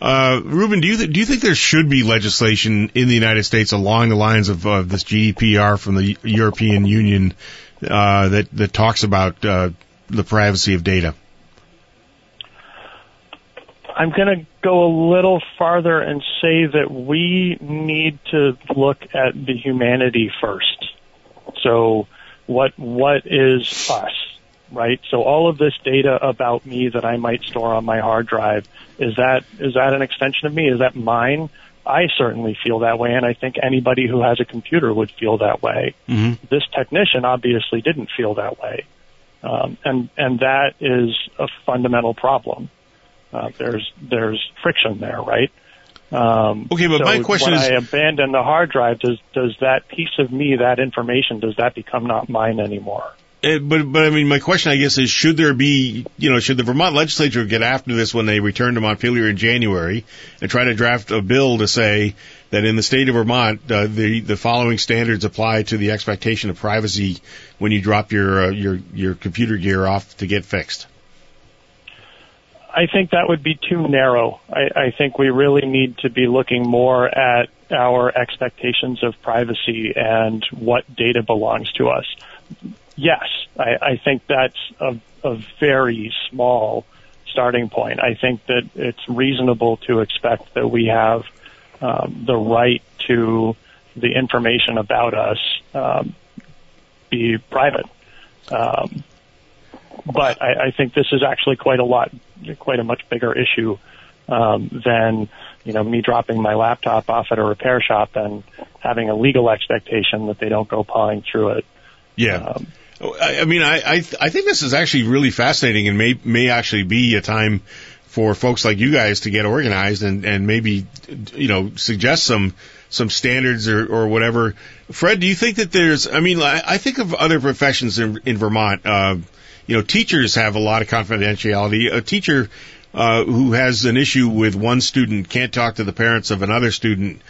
[SPEAKER 2] Uh, Rubin, do you th- do you think there should be legislation in the United States along the lines of uh, this GDPR from the European Union uh, that that talks about uh, the privacy of data?
[SPEAKER 9] I'm going to go a little farther and say that we need to look at the humanity first. So, what what is us? Right? So all of this data about me that I might store on my hard drive, is that, is that an extension of me? Is that mine? I certainly feel that way, and I think anybody who has a computer would feel that way.
[SPEAKER 2] Mm-hmm.
[SPEAKER 9] This technician obviously didn't feel that way, um, and and that is a fundamental problem. Uh, there's there's friction there, right? Um,
[SPEAKER 2] okay, but
[SPEAKER 9] so
[SPEAKER 2] my question
[SPEAKER 9] when
[SPEAKER 2] is,
[SPEAKER 9] I abandon the hard drive, does does that piece of me, that information, does that become not mine anymore?
[SPEAKER 2] Uh, but but I mean, my question, I guess, is should there be, you know, should the Vermont legislature get after this when they return to Montpelier in January and try to draft a bill to say that in the state of Vermont, uh, the the following standards apply to the expectation of privacy when you drop your uh, your your computer gear off to get fixed?
[SPEAKER 9] I think that would be too narrow. I, I think we really need to be looking more at our expectations of privacy and what data belongs to us yes, I, I think that's a, a very small starting point. I think that it's reasonable to expect that we have um, the right to the information about us um, be private. Um, but I, I think this is actually quite a lot, quite a much bigger issue um, than you know me dropping my laptop off at a repair shop and having a legal expectation that they don't go pawing through it.
[SPEAKER 2] Yeah. Um, I, mean, I, I I think this is actually really fascinating and may may actually be a time for folks like you guys to get organized and and maybe you know suggest some some standards or or whatever. Fred, do you think that there's? I mean, I, I think of other professions in in Vermont. Uh, you know, teachers have a lot of confidentiality. A teacher uh, who has an issue with one student can't talk to the parents of another student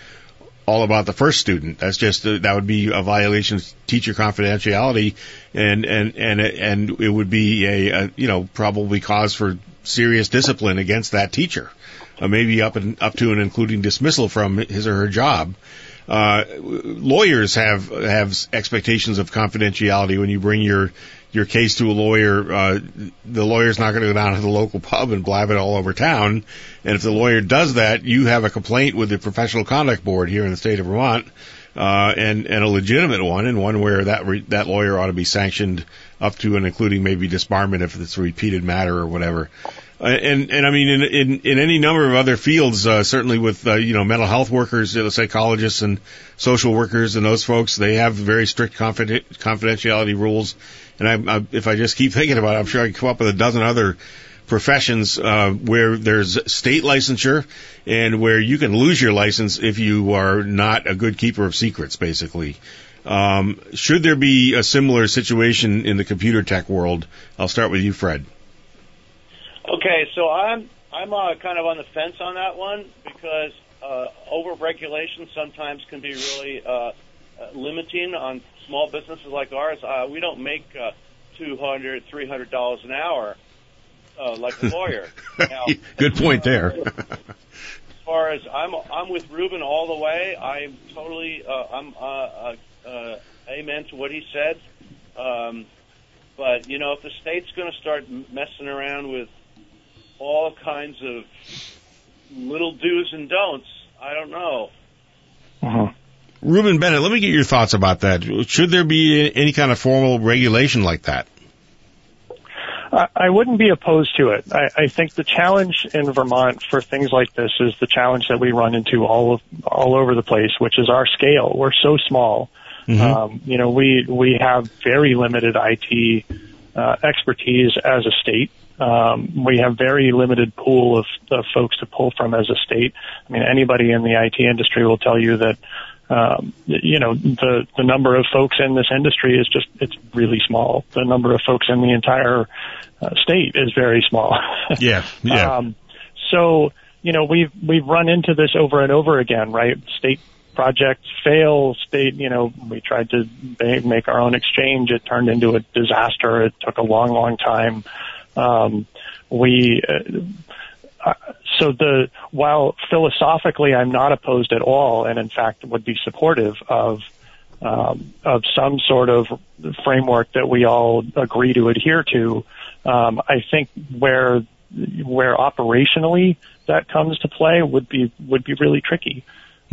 [SPEAKER 2] all about the first student. That's just uh, that would be a violation of teacher confidentiality, and and and and it would be a, a you know probably cause for serious discipline against that teacher, uh, maybe up and up to and including dismissal from his or her job. Uh, lawyers have have expectations of confidentiality when you bring your your case to a lawyer, uh, the lawyer's not going to go down to the local pub and blab it all over town. And if the lawyer does that, you have a complaint with the Professional Conduct Board here in the state of Vermont, uh, and and a legitimate one, and one where that re- that lawyer ought to be sanctioned up to and including maybe disbarment if it's a repeated matter or whatever. Uh, and and I mean in in in any number of other fields, uh, certainly with uh, you know mental health workers, uh, psychologists, and social workers, and those folks, they have very strict confidentiality rules and I, I, if I just keep thinking about it, I'm sure I can come up with a dozen other professions uh, where there's state licensure and where you can lose your license if you are not a good keeper of secrets, basically. Um, should there be a similar situation in the computer tech world? I'll start with you, Fred.
[SPEAKER 7] Okay, so I'm I'm uh, kind of on the fence on that one because uh, over regulation sometimes can be really uh, uh, limiting on small businesses like ours. Uh, we don't make uh, two hundred, three hundred dollars an hour uh, like a lawyer. Now,
[SPEAKER 2] Good point there.
[SPEAKER 7] as far as I'm, I'm with Rubin all the way. I'm totally, uh, I'm uh, uh, uh, amen to what he said. Um, but you know, if the state's going to start messing around with all kinds of little do's and don'ts, I don't know.
[SPEAKER 2] Rubin Bennett, let me get your thoughts about that. Should there be any kind of formal regulation like that?
[SPEAKER 9] I wouldn't be opposed to it. I, I think the challenge in Vermont for things like this is the challenge that we run into all of, all over the place, which is our scale. We're so small. Um, you know, we we have very limited IT uh, expertise as a state. Um, we have very limited pool of, of folks to pull from as a state. I mean, anybody in the IT industry will tell you that um, you know the the number of folks in this industry is just it's really small. The number of folks in the entire uh, state is very small.
[SPEAKER 2] Yeah, yeah.
[SPEAKER 9] Um, so you know we've we've run into this over and over again, right? State projects fail. State, you know, we tried to make our own exchange. It turned into a disaster. It took a long, long time. Um, we. Uh, so the while philosophically I'm not opposed at all, and in fact would be supportive of um, of some sort of framework that we all agree to adhere to. Um, I think where where operationally that comes to play would be would be really tricky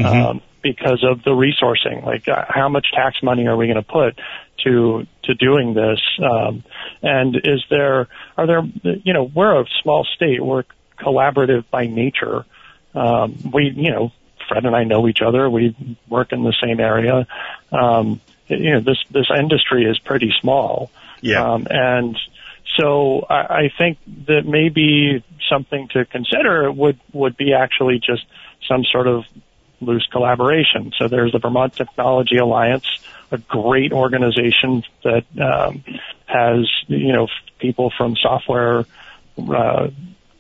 [SPEAKER 9] um, because of the resourcing. Like, uh, how much tax money are we going to put to to doing this? Um, and is there are there you know we're a small state. We're collaborative by nature. Um, we you know Fred and I know each other. We work in the same area. Um, you know this this industry is pretty small.
[SPEAKER 2] Yeah.
[SPEAKER 9] Um, and so I, I think that maybe something to consider would would be actually just some sort of loose collaboration. So there's the Vermont Technology Alliance, a great organization that um, has you know people from software uh,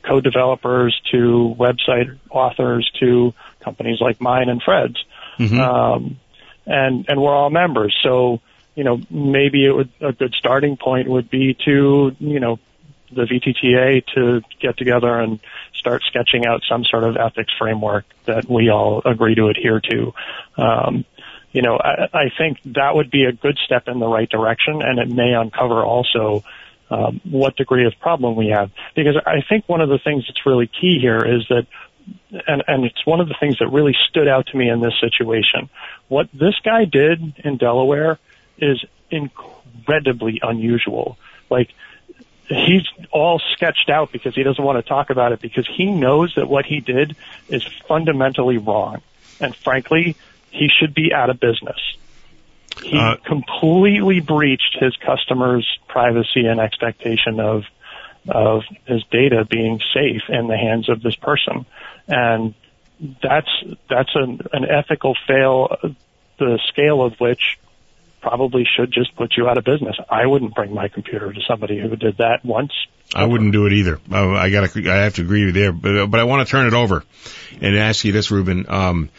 [SPEAKER 9] code developers to website authors to companies like mine and Fred's, um, and and we're all members. So you know maybe it would a good starting point would be to you know the VTTA to get together and start sketching out some sort of ethics framework that we all agree to adhere to. Um, you know, I, I think that would be a good step in the right direction, and it may uncover also um, what degree of problem we have. Because I think one of the things that's really key here is that, and, and it's one of the things that really stood out to me in this situation. What this guy did in Delaware is incredibly unusual. Like, he's all sketched out because he doesn't want to talk about it because he knows that what he did is fundamentally wrong. And frankly, he should be out of business. He
[SPEAKER 2] Uh,
[SPEAKER 9] completely breached his customers' privacy and expectation of of his data being safe in the hands of this person. And that's that's an, an ethical fail, the scale of which probably should just put you out of business. I wouldn't bring my computer to somebody who did that once.
[SPEAKER 2] I wouldn't do it either. Uh, I got I have to agree with you there, but but I want to turn it over and ask you this, Rubin. Um,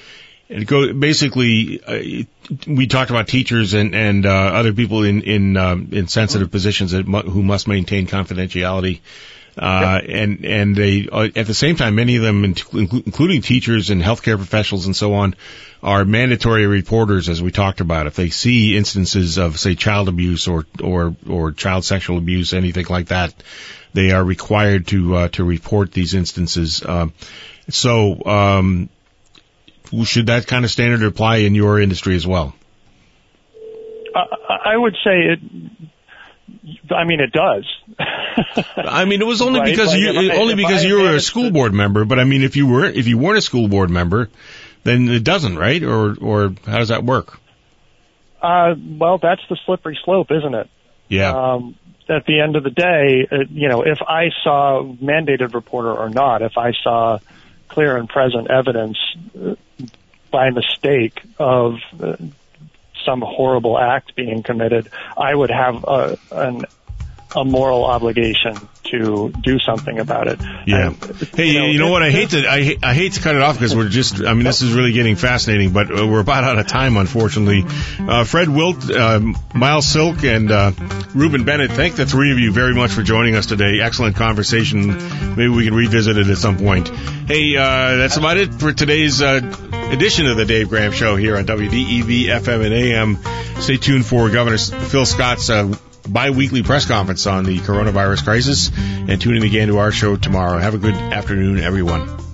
[SPEAKER 2] and go basically, uh, we talked about teachers and and uh, other people in in um, in sensitive positions that mu- who must maintain confidentiality. Uh, and, and they, uh, at the same time, many of them, inclu- including teachers and healthcare professionals and so on, are mandatory reporters, as we talked about. If they see instances of, say, child abuse or, or, or child sexual abuse, anything like that, they are required to, uh, to report these instances. Um, so, um, should that kind of standard apply in your industry as well?
[SPEAKER 9] I, I would say it. I mean, it does.
[SPEAKER 2] I mean, it was only
[SPEAKER 9] Right,
[SPEAKER 2] because
[SPEAKER 9] like
[SPEAKER 2] you
[SPEAKER 9] I-
[SPEAKER 2] only because
[SPEAKER 9] I
[SPEAKER 2] you were a school board member. But I mean, if you were if you weren't a school board member, then it doesn't, right? Or or how does that work?
[SPEAKER 9] Uh, well, that's the slippery slope, isn't it?
[SPEAKER 2] Yeah.
[SPEAKER 9] Um, at the end of the day, uh, you know, if I saw mandated reporter or not, if I saw clear and present evidence uh, by mistake of uh, some horrible act being committed, I would have a, an, a moral obligation to do something about it.
[SPEAKER 2] Yeah.
[SPEAKER 9] And,
[SPEAKER 2] Hey, you know, you know what? I hate to I, I hate to cut it off because we're just. I mean, this is really getting fascinating, but uh, we're about out of time, unfortunately. Uh, Fred Wildt, uh, Miles Silk, and uh, Rubin Bennett. Thank the three of you very much for joining us today. Excellent conversation. Maybe we can revisit it at some point. Hey, uh, that's about it for today's uh, edition of the Dave Graham Show here on WDEV FM and AM. Stay tuned for Governor Phil Scott's. Bi-weekly press conference on the coronavirus crisis and tune in again to our show tomorrow. Have a good afternoon, everyone.